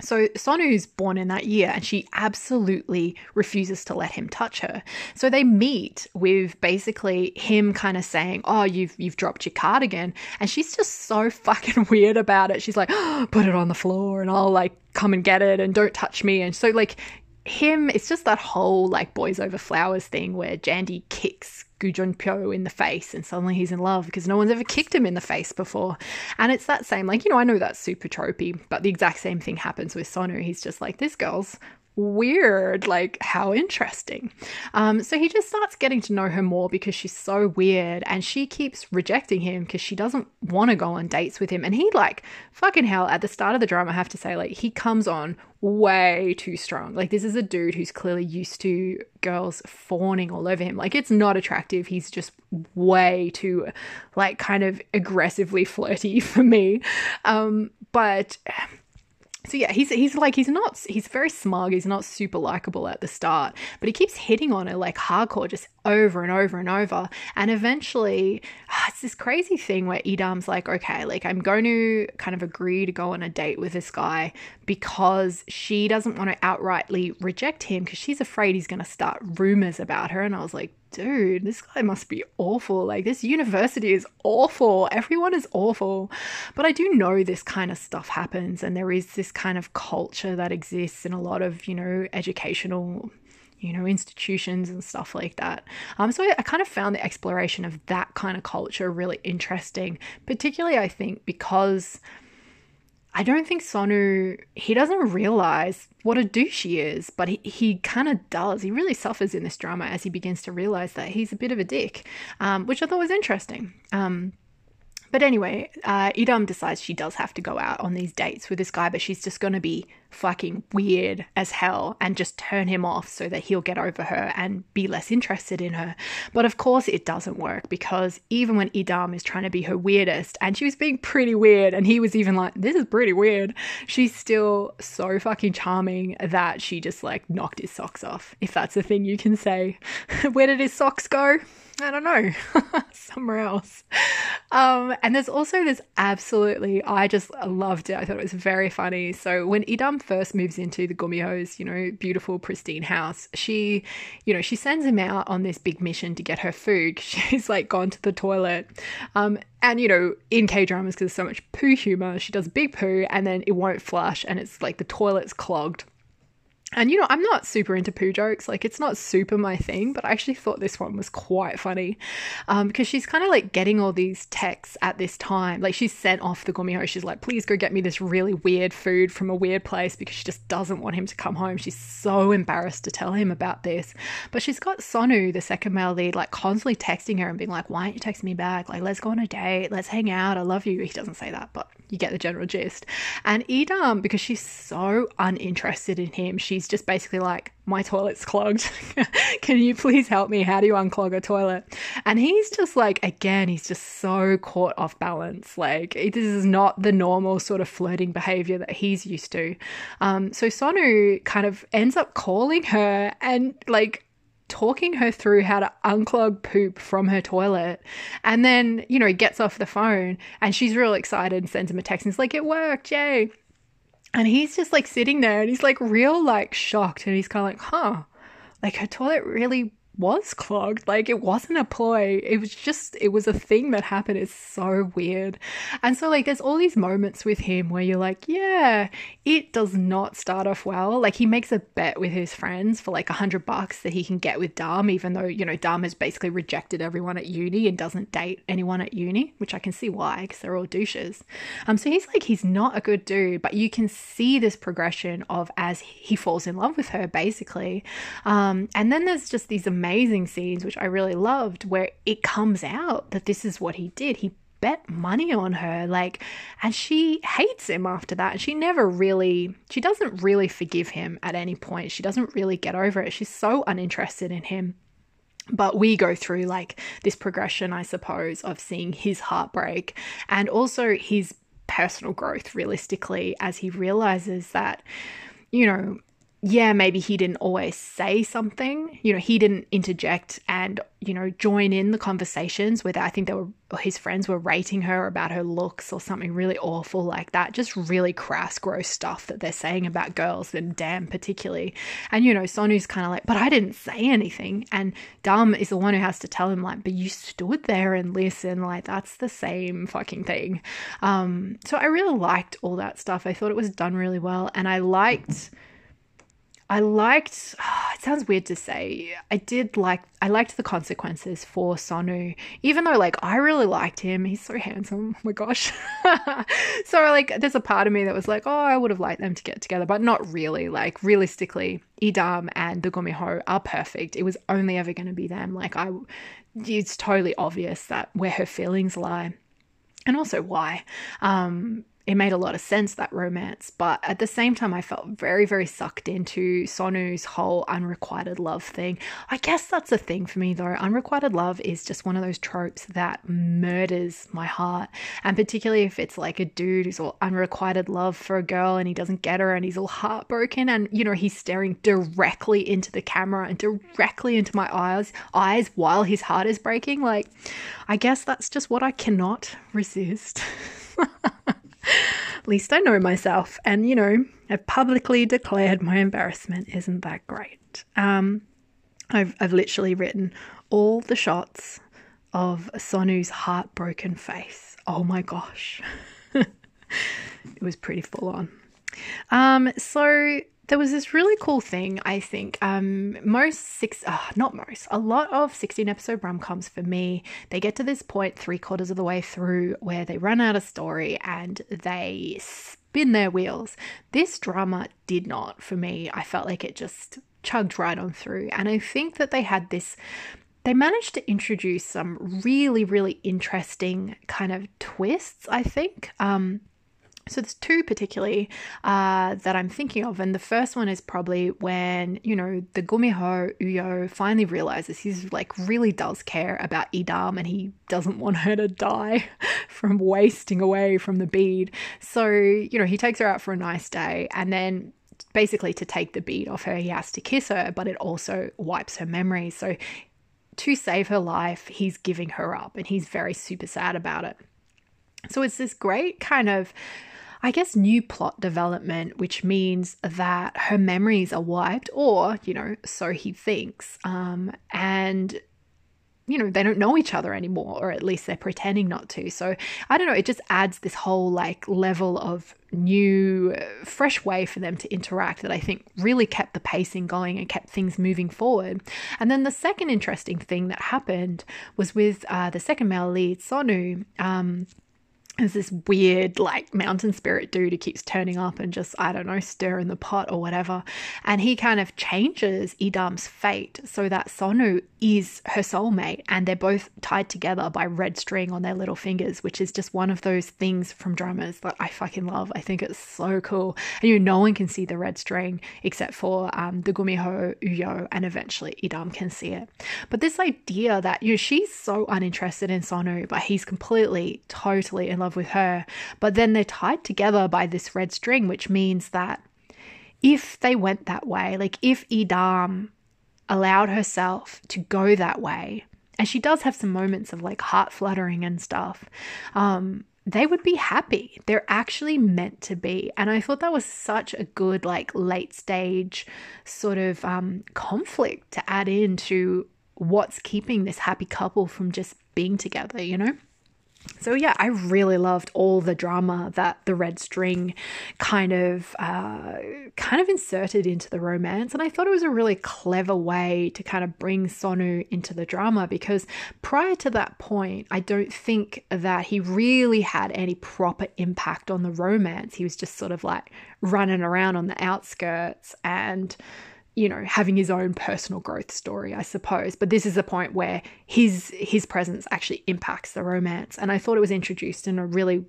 So Sonu's born in that year and she absolutely refuses to let him touch her. So they meet with basically him kind of saying, "Oh, you've you've dropped your cardigan." And she's just so fucking weird about it. She's like, oh, "Put it on the floor and I'll like come and get it and don't touch me." And so like him, it's just that whole like boys over flowers thing where Jandy kicks Gu Junpyo in the face and suddenly he's in love because no one's ever kicked him in the face before. And it's that same, like, you know, I know that's super tropey, but the exact same thing happens with Sonu. He's just like, this girl's weird. Like, how interesting. Um, so he just starts getting to know her more because she's so weird and she keeps rejecting him because she doesn't want to go on dates with him. And he, like, fucking hell, at the start of the drama, I have to say, like, he comes on way too strong. Like, this is a dude who's clearly used to girls fawning all over him. Like, it's not attractive. He's just way too, like, kind of aggressively flirty for me. Um, but so yeah, he's he's like he's not he's very smug. He's not super likable at the start, but he keeps hitting on her like hardcore, just over and over and over. And eventually, ah, it's this crazy thing where Idam's like, okay, like I'm going to kind of agree to go on a date with this guy because she doesn't want to outrightly reject him because she's afraid he's going to start rumors about her. And I was like, dude, this guy must be awful. Like, this university is awful. Everyone is awful. But I do know this kind of stuff happens, and there is this kind of culture that exists in a lot of, you know, educational you know, institutions and stuff like that. Um, so I, I kind of found the exploration of that kind of culture really interesting, particularly I think because I don't think Sonu, he doesn't realize what a douche he is, but he, he kind of does. He really suffers in this drama as he begins to realize that he's a bit of a dick, um, which I thought was interesting. Um, but anyway, uh, Idam decides she does have to go out on these dates with this guy, but she's just going to be fucking weird as hell and just turn him off so that he'll get over her and be less interested in her. But of course, it doesn't work because even when Idam is trying to be her weirdest, and she was being pretty weird, and he was even like, This is pretty weird, she's still so fucking charming that she just like knocked his socks off, if that's a thing you can say. Where did his socks go? I don't know, somewhere else. Um, and there's also this absolutely, I just loved it. I thought it was very funny. So when Idam first moves into the Gumiho's, you know, beautiful, pristine house, she, you know, she sends him out on this big mission to get her food. She's like gone to the toilet. Um, and you know, in K dramas, because there's so much poo humor, she does big poo and then it won't flush and it's like the toilet's clogged. And you know, I'm not super into poo jokes. Like, it's not super my thing, but I actually thought this one was quite funny um, because she's kind of like getting all these texts at this time. Like, she's sent off the Gumiho. She's like, please go get me this really weird food from a weird place because she just doesn't want him to come home. She's so embarrassed to tell him about this. But she's got Sonu, the second male lead, like constantly texting her and being like, why aren't you texting me back? Like, let's go on a date. Let's hang out. I love you. He doesn't say that, but you get the general gist. And Idam, because she's so uninterested in him, she's just basically like, My toilet's clogged. Can you please help me? How do you unclog a toilet? And he's just like, again, he's just so caught off balance. Like, this is not the normal sort of flirting behavior that he's used to. Um, so Sonu kind of ends up calling her and like talking her through how to unclog poop from her toilet. And then, you know, he gets off the phone and she's real excited and sends him a text and he's like, it worked, yay. And he's just like sitting there and he's like real like shocked and he's kind of like, huh, like her toilet really was clogged. Like it wasn't a ploy. It was just it was a thing that happened. It's so weird. And so like there's all these moments with him where you're like, yeah, it does not start off well. Like he makes a bet with his friends for like a hundred bucks that he can get with Dam, even though, you know, Dam has basically rejected everyone at uni and doesn't date anyone at uni, which I can see why, because they're all douches. Um so he's like he's not a good dude, but you can see this progression of as he falls in love with her, basically. Um and then there's just these amazing amazing scenes, which I really loved, where it comes out that this is what he did. He bet money on her like and she hates him after that. She never really she doesn't really forgive him at any point. She doesn't really get over it. She's so uninterested in him. But we go through like this progression i suppose of seeing his heartbreak and also his personal growth realistically as he realizes that you know yeah, maybe he didn't always say something. You know, he didn't interject and, you know, join in the conversations where I think they were his friends were rating her about her looks or something really awful like that. Just really crass, gross stuff that they're saying about girls and Dam particularly. And you know, Sonu's kind of like, but I didn't say anything. And Dam is the one who has to tell him like, but you stood there and listened. Like that's the same fucking thing. Um, so I really liked all that stuff. I thought it was done really well, and I liked. I liked, it sounds weird to say, I did like, I liked the consequences for Sonu, even though, like, I really liked him. He's so handsome. Oh my gosh. so, like, there's a part of me that was like, oh, I would have liked them to get together, but not really. Like, realistically, Idam and the Gumiho are perfect. It was only ever going to be them. Like, I, it's totally obvious that where her feelings lie and also why. Um, it made a lot of sense that romance but at the same time i felt very very sucked into sonu's whole unrequited love thing. I guess that's a thing for me though. Unrequited love is just one of those tropes that murders my heart and particularly if it's like a dude who's all unrequited love for a girl and he doesn't get her and he's all heartbroken and you know he's staring directly into the camera and directly into my eyes eyes while his heart is breaking. Like i guess that's just what i cannot resist At least I know myself. And, you know, I've publicly declared my embarrassment. Isn't that great? Um, I've, I've literally written all the shots of Sonu's heartbroken face. Oh my gosh. it was pretty full on. Um, so there was this really cool thing, I think. Um, most six, uh, not most, a lot of 16 episode rom coms for me, they get to this point three quarters of the way through where they run out of story and they spin their wheels. This drama did not for me. I felt like it just chugged right on through. And I think that they had this they managed to introduce some really, really interesting kind of twists, I think. Um, so there's two particularly uh, that I'm thinking of, and the first one is probably when you know the Gumiho Uyo finally realizes he's like really does care about Idam, and he doesn't want her to die from wasting away from the bead. So you know he takes her out for a nice day, and then basically to take the bead off her, he has to kiss her, but it also wipes her memory. So to save her life, he's giving her up, and he's very super sad about it. So it's this great kind of I guess, new plot development, which means that her memories are wiped, or, you know, so he thinks. Um, and you know, they don't know each other anymore, or at least they're pretending not to. So I don't know, it just adds this whole like level of new, fresh way for them to interact that I think really kept the pacing going and kept things moving forward. And then the second interesting thing that happened was with uh, the second male lead, Sonu. Um, there's this weird like mountain spirit dude who keeps turning up and just i don't know stirring the pot or whatever. And he kind of changes idam's fate so that sonu is her soulmate and they're both tied together by red string on their little fingers which is just one of those things from dramas that i fucking love. I think it's so cool. And you know no one can see the red string except for um, the gumiho uyo and eventually idam can see it. But this idea that you know she's so uninterested in sonu but he's completely totally in love love with her. But then they're tied together by this red string, which means that if they went that way, like if Idam allowed herself to go that way, and she does have some moments of like heart fluttering and stuff, um, they would be happy. They're actually meant to be. And I thought that was such a good, like, late stage sort of um, conflict to add into what's keeping this happy couple from just being together, you know? So yeah, I really loved all the drama that the red string kind of uh, kind of inserted into the romance, and I thought it was a really clever way to kind of bring Sonu into the drama because prior to that point, I don't think that he really had any proper impact on the romance. He was just sort of like running around on the outskirts and you know having his own personal growth story i suppose. But this is a point where his his presence actually impacts the romance. And i thought it was introduced in a really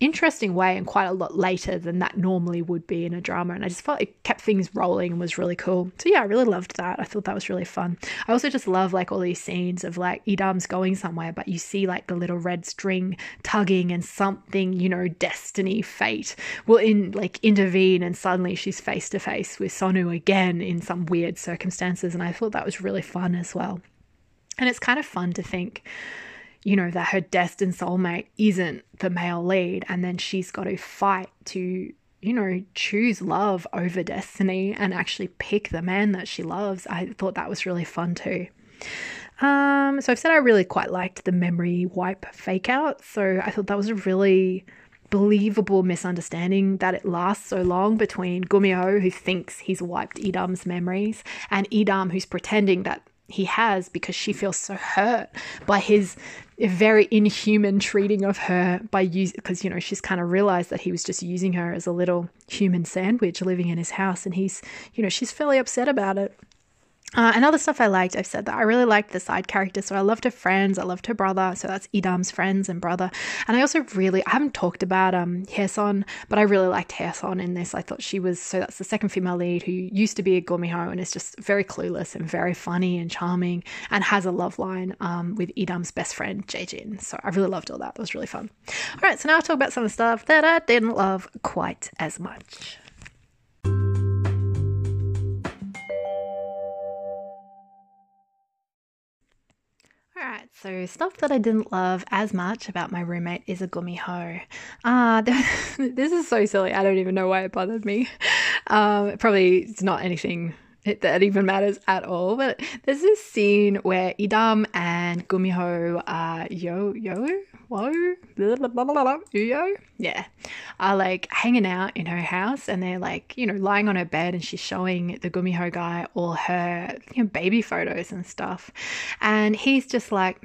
interesting way and quite a lot later than that normally would be in a drama. And I just felt it kept things rolling and was really cool. So yeah, I really loved that. I thought that was really fun. I also just love like all these scenes of like Idam's going somewhere, but you see like the little red string tugging and something, you know, destiny, fate will in like intervene and suddenly she's face to face with Sonu again in some weird circumstances. And I thought that was really fun as well. And it's kind of fun to think you know, that her destined soulmate isn't the male lead, and then she's got to fight to, you know, choose love over destiny and actually pick the man that she loves. I thought that was really fun too. Um, so I've said I really quite liked the memory wipe fake out. So I thought that was a really believable misunderstanding that it lasts so long between Gumiho, who thinks he's wiped Idam's memories, and Idam, who's pretending that he has because she feels so hurt by his very inhuman treating of her by use because you know she's kind of realized that he was just using her as a little human sandwich living in his house and he's you know she's fairly upset about it uh, and other stuff I liked, I've said that I really liked the side characters. So I loved her friends, I loved her brother. So that's Idam's friends and brother. And I also really, I haven't talked about um Hyeson, but I really liked Hyeson in this. I thought she was, so that's the second female lead who used to be a Gumiho and is just very clueless and very funny and charming and has a love line um, with Idam's best friend, Jaejin. So I really loved all that. That was really fun. All right, so now I'll talk about some of the stuff that I didn't love quite as much. Alright, so stuff that I didn't love as much about my roommate is a gumiho. Uh, this is so silly. I don't even know why it bothered me. Um, probably it's not anything that even matters at all. But there's this scene where Idam and Gumiho are yo yo whoa yo yeah are like hanging out in her house and they're like you know lying on her bed and she's showing the Gumiho guy all her you know, baby photos and stuff, and he's just like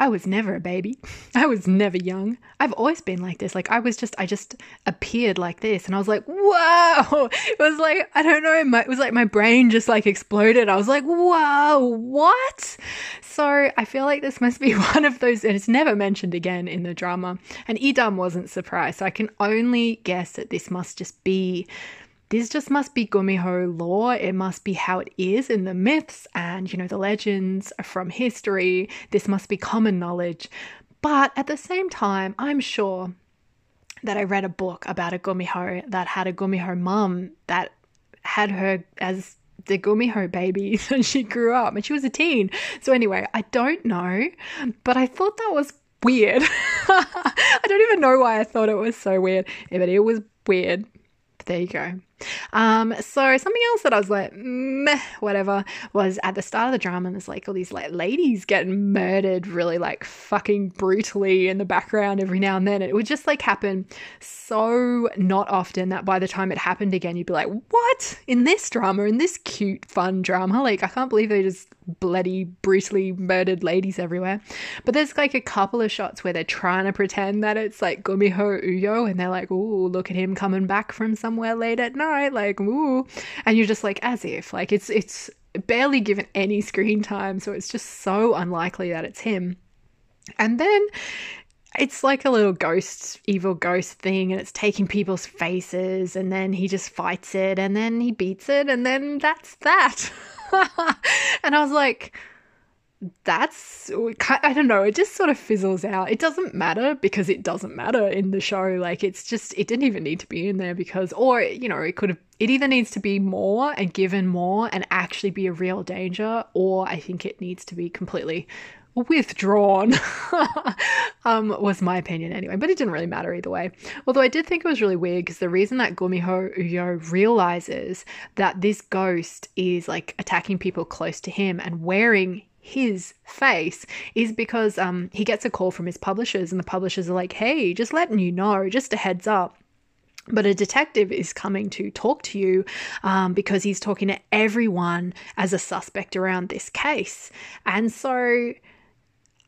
I was never a baby. I was never young. I've always been like this. Like I was just, I just appeared like this, and I was like, "Whoa!" It was like I don't know. My, it was like my brain just like exploded. I was like, "Whoa, what?" So I feel like this must be one of those, and it's never mentioned again in the drama. And Idam wasn't surprised. So I can only guess that this must just be this just must be Gumiho lore. It must be how it is in the myths and, you know, the legends from history. This must be common knowledge. But at the same time, I'm sure that I read a book about a Gumiho that had a Gumiho mum that had her as the Gumiho baby when she grew up and she was a teen. So, anyway, I don't know, but I thought that was weird. I don't even know why I thought it was so weird, but it was weird. There you go. Um, so something else that I was like, meh, whatever, was at the start of the drama, there's like all these like ladies getting murdered really like fucking brutally in the background every now and then. It would just like happen so not often that by the time it happened again, you'd be like, what? In this drama, in this cute, fun drama? Like, I can't believe they just bloody, brutally murdered ladies everywhere. But there's like a couple of shots where they're trying to pretend that it's like Gumiho Uyo, and they're like, ooh, look at him coming back from somewhere late at night like ooh, and you're just like as if like it's it's barely given any screen time, so it's just so unlikely that it's him. And then it's like a little ghost, evil ghost thing, and it's taking people's faces, and then he just fights it, and then he beats it, and then that's that. and I was like, that's I don't know. It just sort of fizzles out. It doesn't matter because it doesn't matter in the show. Like it's just it didn't even need to be in there because, or you know, it could have. It either needs to be more and given more and actually be a real danger, or I think it needs to be completely withdrawn um, was my opinion anyway but it didn't really matter either way although i did think it was really weird because the reason that gumiho uyo realizes that this ghost is like attacking people close to him and wearing his face is because um, he gets a call from his publishers, and the publishers are like, hey, just letting you know, just a heads up. But a detective is coming to talk to you um, because he's talking to everyone as a suspect around this case. And so,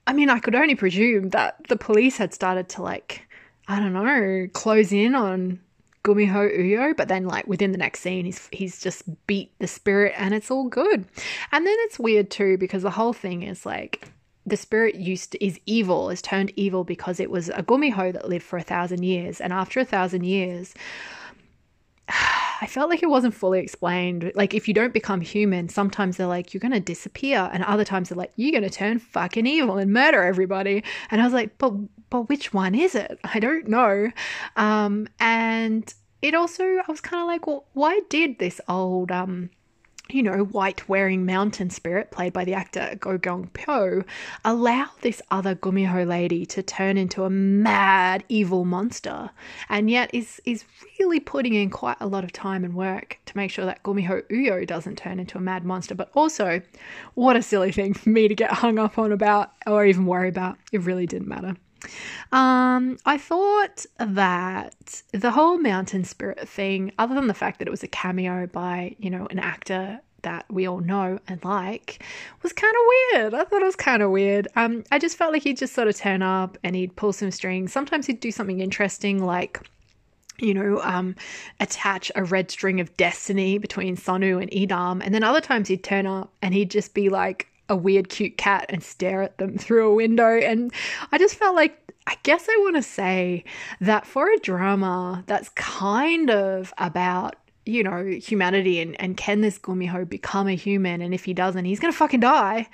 I mean, I could only presume that the police had started to, like, I don't know, close in on Gumiho Uyo, but then like within the next scene he's he's just beat the spirit and it's all good. And then it's weird too because the whole thing is like the spirit used to, is evil, is turned evil because it was a Gumiho that lived for a thousand years, and after a thousand years, I felt like it wasn't fully explained. Like, if you don't become human, sometimes they're like, you're going to disappear. And other times they're like, you're going to turn fucking evil and murder everybody. And I was like, but but which one is it? I don't know. Um, and it also, I was kind of like, well, why did this old, um, you know, white wearing mountain spirit, played by the actor Go Gong Po, allow this other Gumiho lady to turn into a mad evil monster, and yet is is really putting in quite a lot of time and work to make sure that Gumiho Uyo doesn't turn into a mad monster. But also, what a silly thing for me to get hung up on about or even worry about. It really didn't matter. Um, I thought that the whole mountain spirit thing, other than the fact that it was a cameo by, you know, an actor that we all know and like was kind of weird. I thought it was kind of weird. Um, I just felt like he'd just sort of turn up and he'd pull some strings. Sometimes he'd do something interesting, like you know, um, attach a red string of destiny between Sonu and Idam, and then other times he'd turn up and he'd just be like a weird, cute cat and stare at them through a window. And I just felt like, I guess I want to say that for a drama that's kind of about you know, humanity and, and can this Gumiho become a human? And if he doesn't, he's gonna fucking die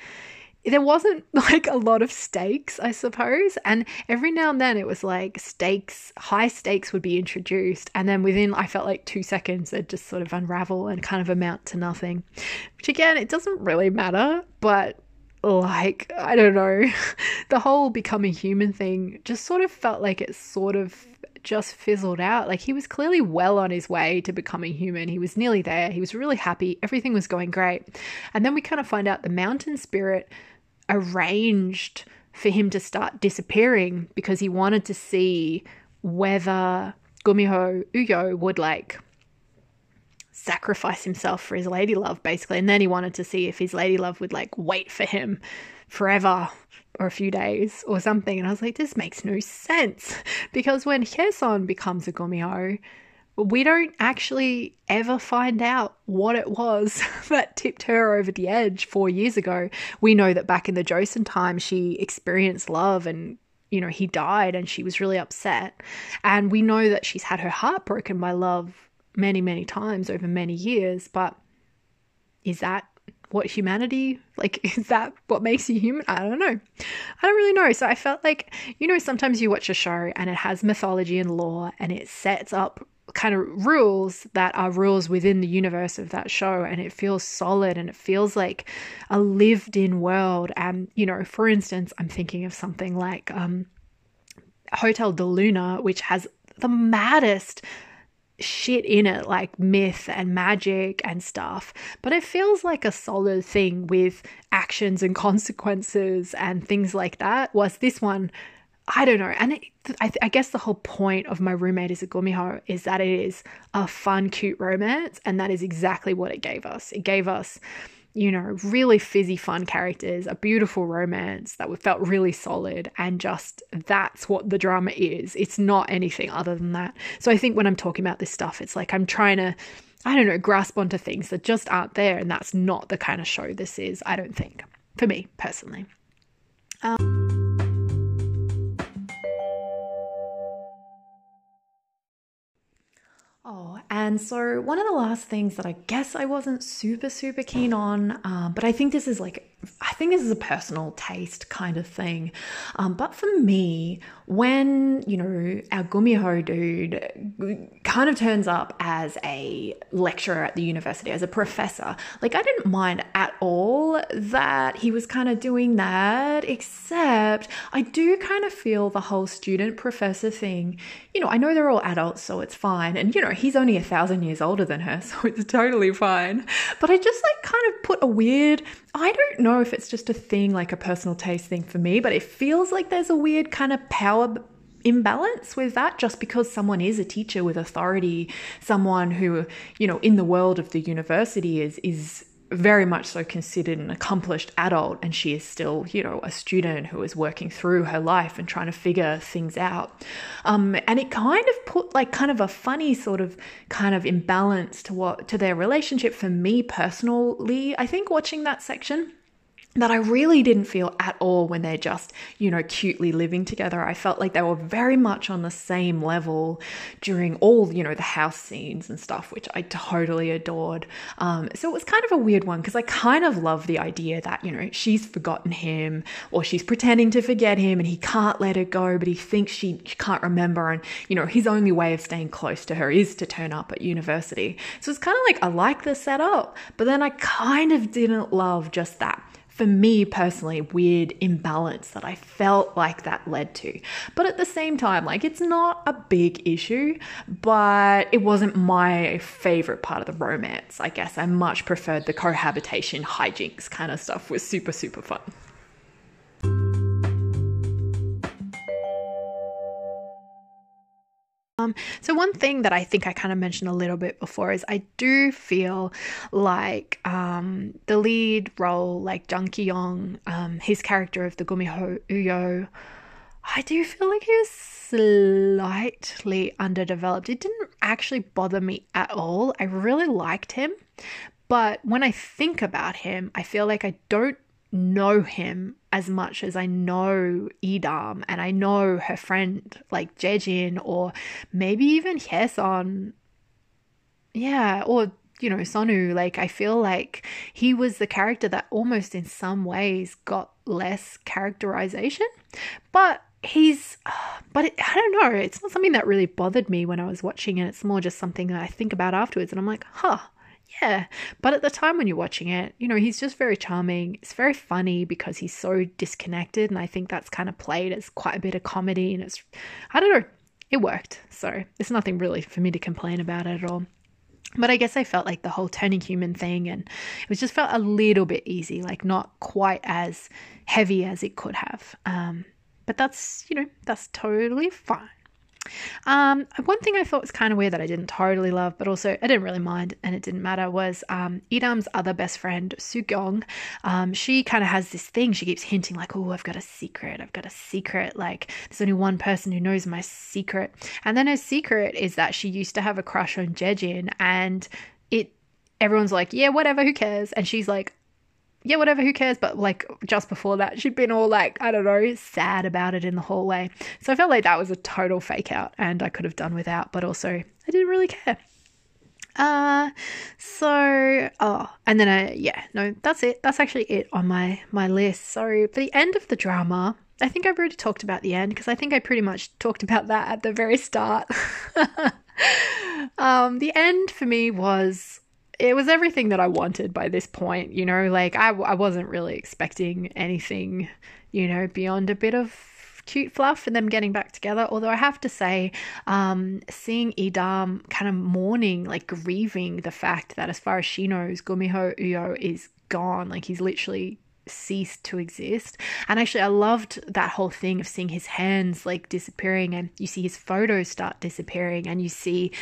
there wasn't like a lot of stakes, I suppose. And every now and then it was like stakes, high stakes would be introduced. And then within, I felt like two seconds, they'd just sort of unravel and kind of amount to nothing. Which again, it doesn't really matter, but like, I don't know, the whole becoming human thing just sort of felt like it sort of just fizzled out. Like he was clearly well on his way to becoming human. He was nearly there. He was really happy. Everything was going great. And then we kind of find out the mountain spirit arranged for him to start disappearing because he wanted to see whether Gumiho Uyo would like sacrifice himself for his lady love basically and then he wanted to see if his lady love would like wait for him forever or a few days or something and i was like this makes no sense because when Hyeson becomes a Gumiho we don't actually ever find out what it was that tipped her over the edge four years ago. We know that back in the Joseon time, she experienced love and you know, he died and she was really upset. And we know that she's had her heart broken by love many, many times over many years. But is that what humanity like is that what makes you human? I don't know. I don't really know. So i felt like you know sometimes you watch a show and it has mythology and lore and it sets up kind of rules that are rules within the universe of that show and it feels solid and it feels like a lived in world. And you know for instance i'm thinking of something like um Hotel del Luna which has the maddest shit in it like myth and magic and stuff but it feels like a solid thing with actions and consequences and things like that was this one I don't know. And it, I, I, guess the whole point of my roommate is a gumiho is that it is a fun, cute romance. And that is exactly what it gave us. It gave us, you know, really fizzy, fun characters, a beautiful romance that felt really solid. And just that's what the drama is. It's not anything other than that. So I think when I'm talking about this stuff, it's like I'm trying to, I don't know, grasp onto things that just aren't there. And that's not the kind of show this is, I don't think, for me personally. Um, Oh, and so one of the last things that I guess I wasn't super, super keen on, um, but I think this is like, I think this is a personal taste kind of thing. Um, but for me, when, you know, our Gumiho dude kind of turns up as a lecturer at the university, as a professor, like I didn't mind at all that he was kind of doing that, except I do kind of feel the whole student professor thing, you know, I know they're all adults, so it's fine. And, you know, he's only a thousand years older than her, so it's totally fine. But I just like kind of put a weird, I don't know if it's just a thing, like a personal taste thing for me, but it feels like there's a weird kind of power imbalance with that just because someone is a teacher with authority someone who you know in the world of the university is is very much so considered an accomplished adult and she is still you know a student who is working through her life and trying to figure things out. Um, and it kind of put like kind of a funny sort of kind of imbalance to what to their relationship for me personally i think watching that section that I really didn't feel at all when they're just, you know, cutely living together. I felt like they were very much on the same level during all, you know, the house scenes and stuff, which I totally adored. Um, so it was kind of a weird one because I kind of love the idea that, you know, she's forgotten him or she's pretending to forget him and he can't let her go, but he thinks she can't remember. And, you know, his only way of staying close to her is to turn up at university. So it's kind of like, I like the setup, but then I kind of didn't love just that for me personally, weird imbalance that I felt like that led to. But at the same time, like it's not a big issue, but it wasn't my favorite part of the romance. I guess I much preferred the cohabitation hijinks kind of stuff was super, super fun. Um, so one thing that I think I kind of mentioned a little bit before is I do feel like um, the lead role, like Jang Ki-yong, um, his character of the Gumiho Uyo, I do feel like he was slightly underdeveloped. It didn't actually bother me at all. I really liked him, but when I think about him, I feel like I don't know him as much as I know Idam and I know her friend like Jaejin or maybe even Hyeson. Yeah, or you know, Sonu, like I feel like he was the character that almost in some ways got less characterization. But he's but it, I don't know, it's not something that really bothered me when I was watching and It's more just something that I think about afterwards and I'm like, "Huh, yeah. But at the time when you're watching it, you know, he's just very charming. It's very funny because he's so disconnected. And I think that's kind of played as quite a bit of comedy. And it's, I don't know, it worked. So there's nothing really for me to complain about at all. But I guess I felt like the whole turning human thing and it was just felt a little bit easy, like not quite as heavy as it could have. Um, but that's, you know, that's totally fine. Um, one thing I thought was kind of weird that I didn't totally love, but also I didn't really mind and it didn't matter was um, Idam's other best friend, Sugyong. Um, she kind of has this thing. She keeps hinting like, "Oh, I've got a secret. I've got a secret. Like, there's only one person who knows my secret." And then her secret is that she used to have a crush on Jaejin, and it. Everyone's like, "Yeah, whatever. Who cares?" And she's like, yeah, whatever, who cares? But like just before that, she'd been all like, I don't know, sad about it in the hallway. So I felt like that was a total fake out and I could have done without, but also I didn't really care. Uh so oh and then I yeah, no, that's it. That's actually it on my my list. So for the end of the drama, I think I've already talked about the end because I think I pretty much talked about that at the very start. um the end for me was it was everything that I wanted by this point, you know, like I, I wasn't really expecting anything, you know, beyond a bit of cute fluff and them getting back together. Although I have to say, um, seeing Idam kind of mourning, like grieving the fact that as far as she knows, Gumiho Uyo is gone, like he's literally ceased to exist. And actually, I loved that whole thing of seeing his hands like disappearing, and you see his photos start disappearing, and you see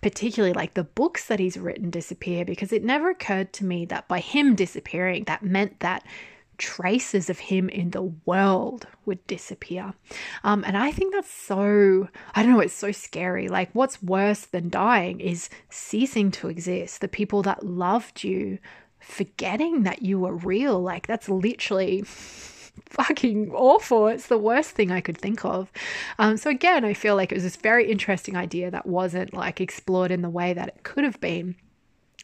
particularly like the books that he's written disappear because it never occurred to me that by him disappearing, that meant that traces of him in the world would disappear. Um, and I think that's so, I don't know, it's so scary. Like, what's worse than dying is ceasing to exist. The people that loved you forgetting that you were real. Like, that's literally fucking awful. It's the worst thing I could think of. Um, so again, I feel like it was this very interesting idea that wasn't like explored in the way that it could have been.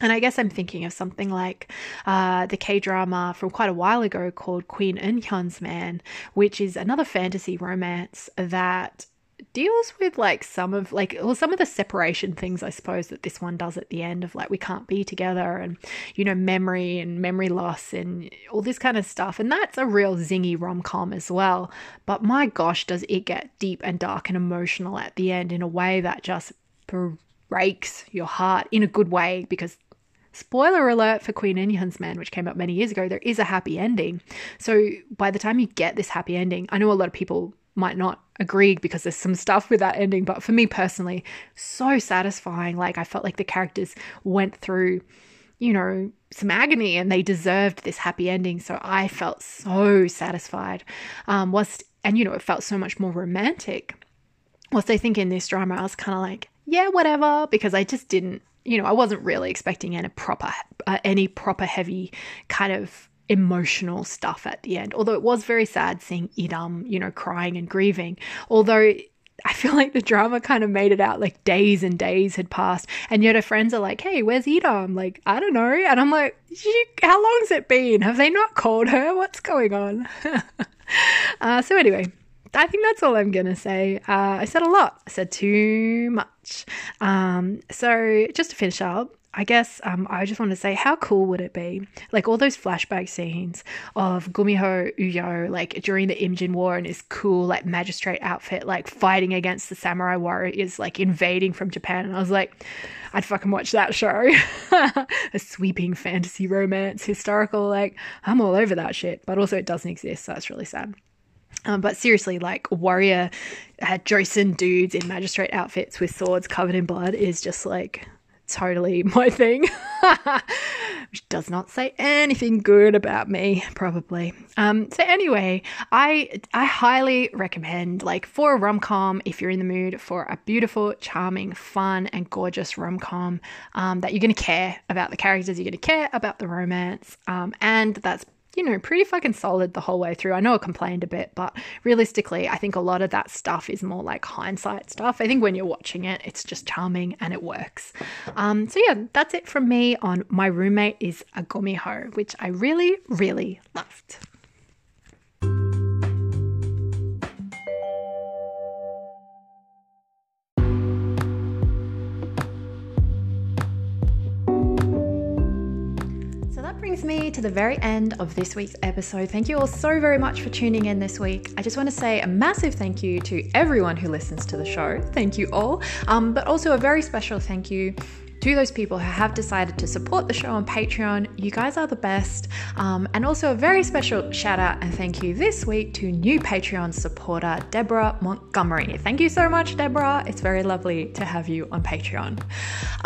And I guess I'm thinking of something like uh, the K drama from quite a while ago called Queen In-hyun's Man, which is another fantasy romance that deals with like some of like well some of the separation things I suppose that this one does at the end of like we can't be together and you know memory and memory loss and all this kind of stuff. And that's a real zingy rom-com as well. But my gosh does it get deep and dark and emotional at the end in a way that just breaks your heart in a good way. Because spoiler alert for Queen In-hyun's Man, which came out many years ago, there is a happy ending. So by the time you get this happy ending, I know a lot of people might not agree because there's some stuff with that ending, but for me personally, so satisfying. Like I felt like the characters went through, you know, some agony and they deserved this happy ending. So I felt so satisfied. Um, whilst and you know, it felt so much more romantic. Whilst I think in this drama, I was kind of like, yeah, whatever, because I just didn't, you know, I wasn't really expecting any proper, uh, any proper heavy kind of emotional stuff at the end. Although it was very sad seeing Idam, you know, crying and grieving. Although I feel like the drama kind of made it out like days and days had passed, and yet her friends are like, "Hey, where's Idam?" Like, I don't know, and I'm like, "How long's it been? Have they not called her? What's going on?" uh, so anyway, I think that's all I'm gonna say. Uh, I said a lot. I said too much. Um, so just to finish up, I guess um, I just want to say, how cool would it be? Like all those flashback scenes of Gumiho Uyo, like during the Imjin War in his cool, like magistrate outfit, like fighting against the samurai warriors, like invading from Japan. And I was like, I'd fucking watch that show. A sweeping fantasy romance, historical, like, I'm all over that shit. But also, it doesn't exist, so that's really sad. Um, but seriously, like warrior uh, Joseon dudes in magistrate outfits with swords covered in blood is just like totally my thing, which does not say anything good about me, probably. Um, so anyway, I I highly recommend like for a rom com if you're in the mood for a beautiful, charming, fun, and gorgeous rom com um, that you're gonna care about the characters, you're gonna care about the romance, um, and that's you know, pretty fucking solid the whole way through. I know I complained a bit, but realistically, I think a lot of that stuff is more like hindsight stuff. I think when you're watching it, it's just charming and it works. Um, so yeah, that's it from me on My Roommate is a Gumiho, which I really, really loved. Brings me to the very end of this week's episode. Thank you all so very much for tuning in this week. I just want to say a massive thank you to everyone who listens to the show. Thank you all. Um, but also a very special thank you to those people who have decided to support the show on Patreon. You guys are the best. Um, and also a very special shout out and thank you this week to new Patreon supporter, Deborah Montgomery. Thank you so much, Deborah. It's very lovely to have you on Patreon.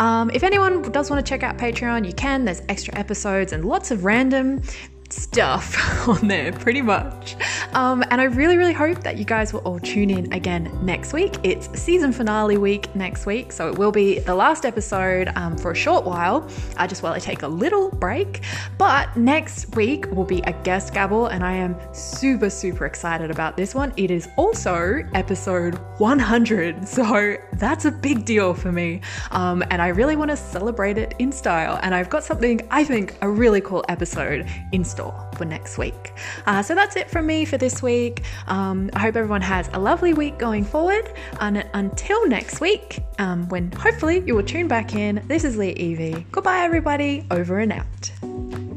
Um, if anyone does want to check out Patreon, you can. There's extra episodes and lots of random stuff on there, pretty much. Um, and I really, really hope that you guys will all tune in again next week. It's season finale week next week, so it will be the last episode um, for a short while, uh, just while I take a little break. But next week will be a guest gabble, and I am super, super excited about this one. It is also episode 100, so that's a big deal for me. Um, and I really want to celebrate it in style, and I've got something I think a really cool episode in store for next week. Uh, so that's it from me for this week. Um, I hope everyone has a lovely week going forward. And until next week, um, when hopefully you will tune back in, this is Leah Evie. Goodbye, everybody. Over and out.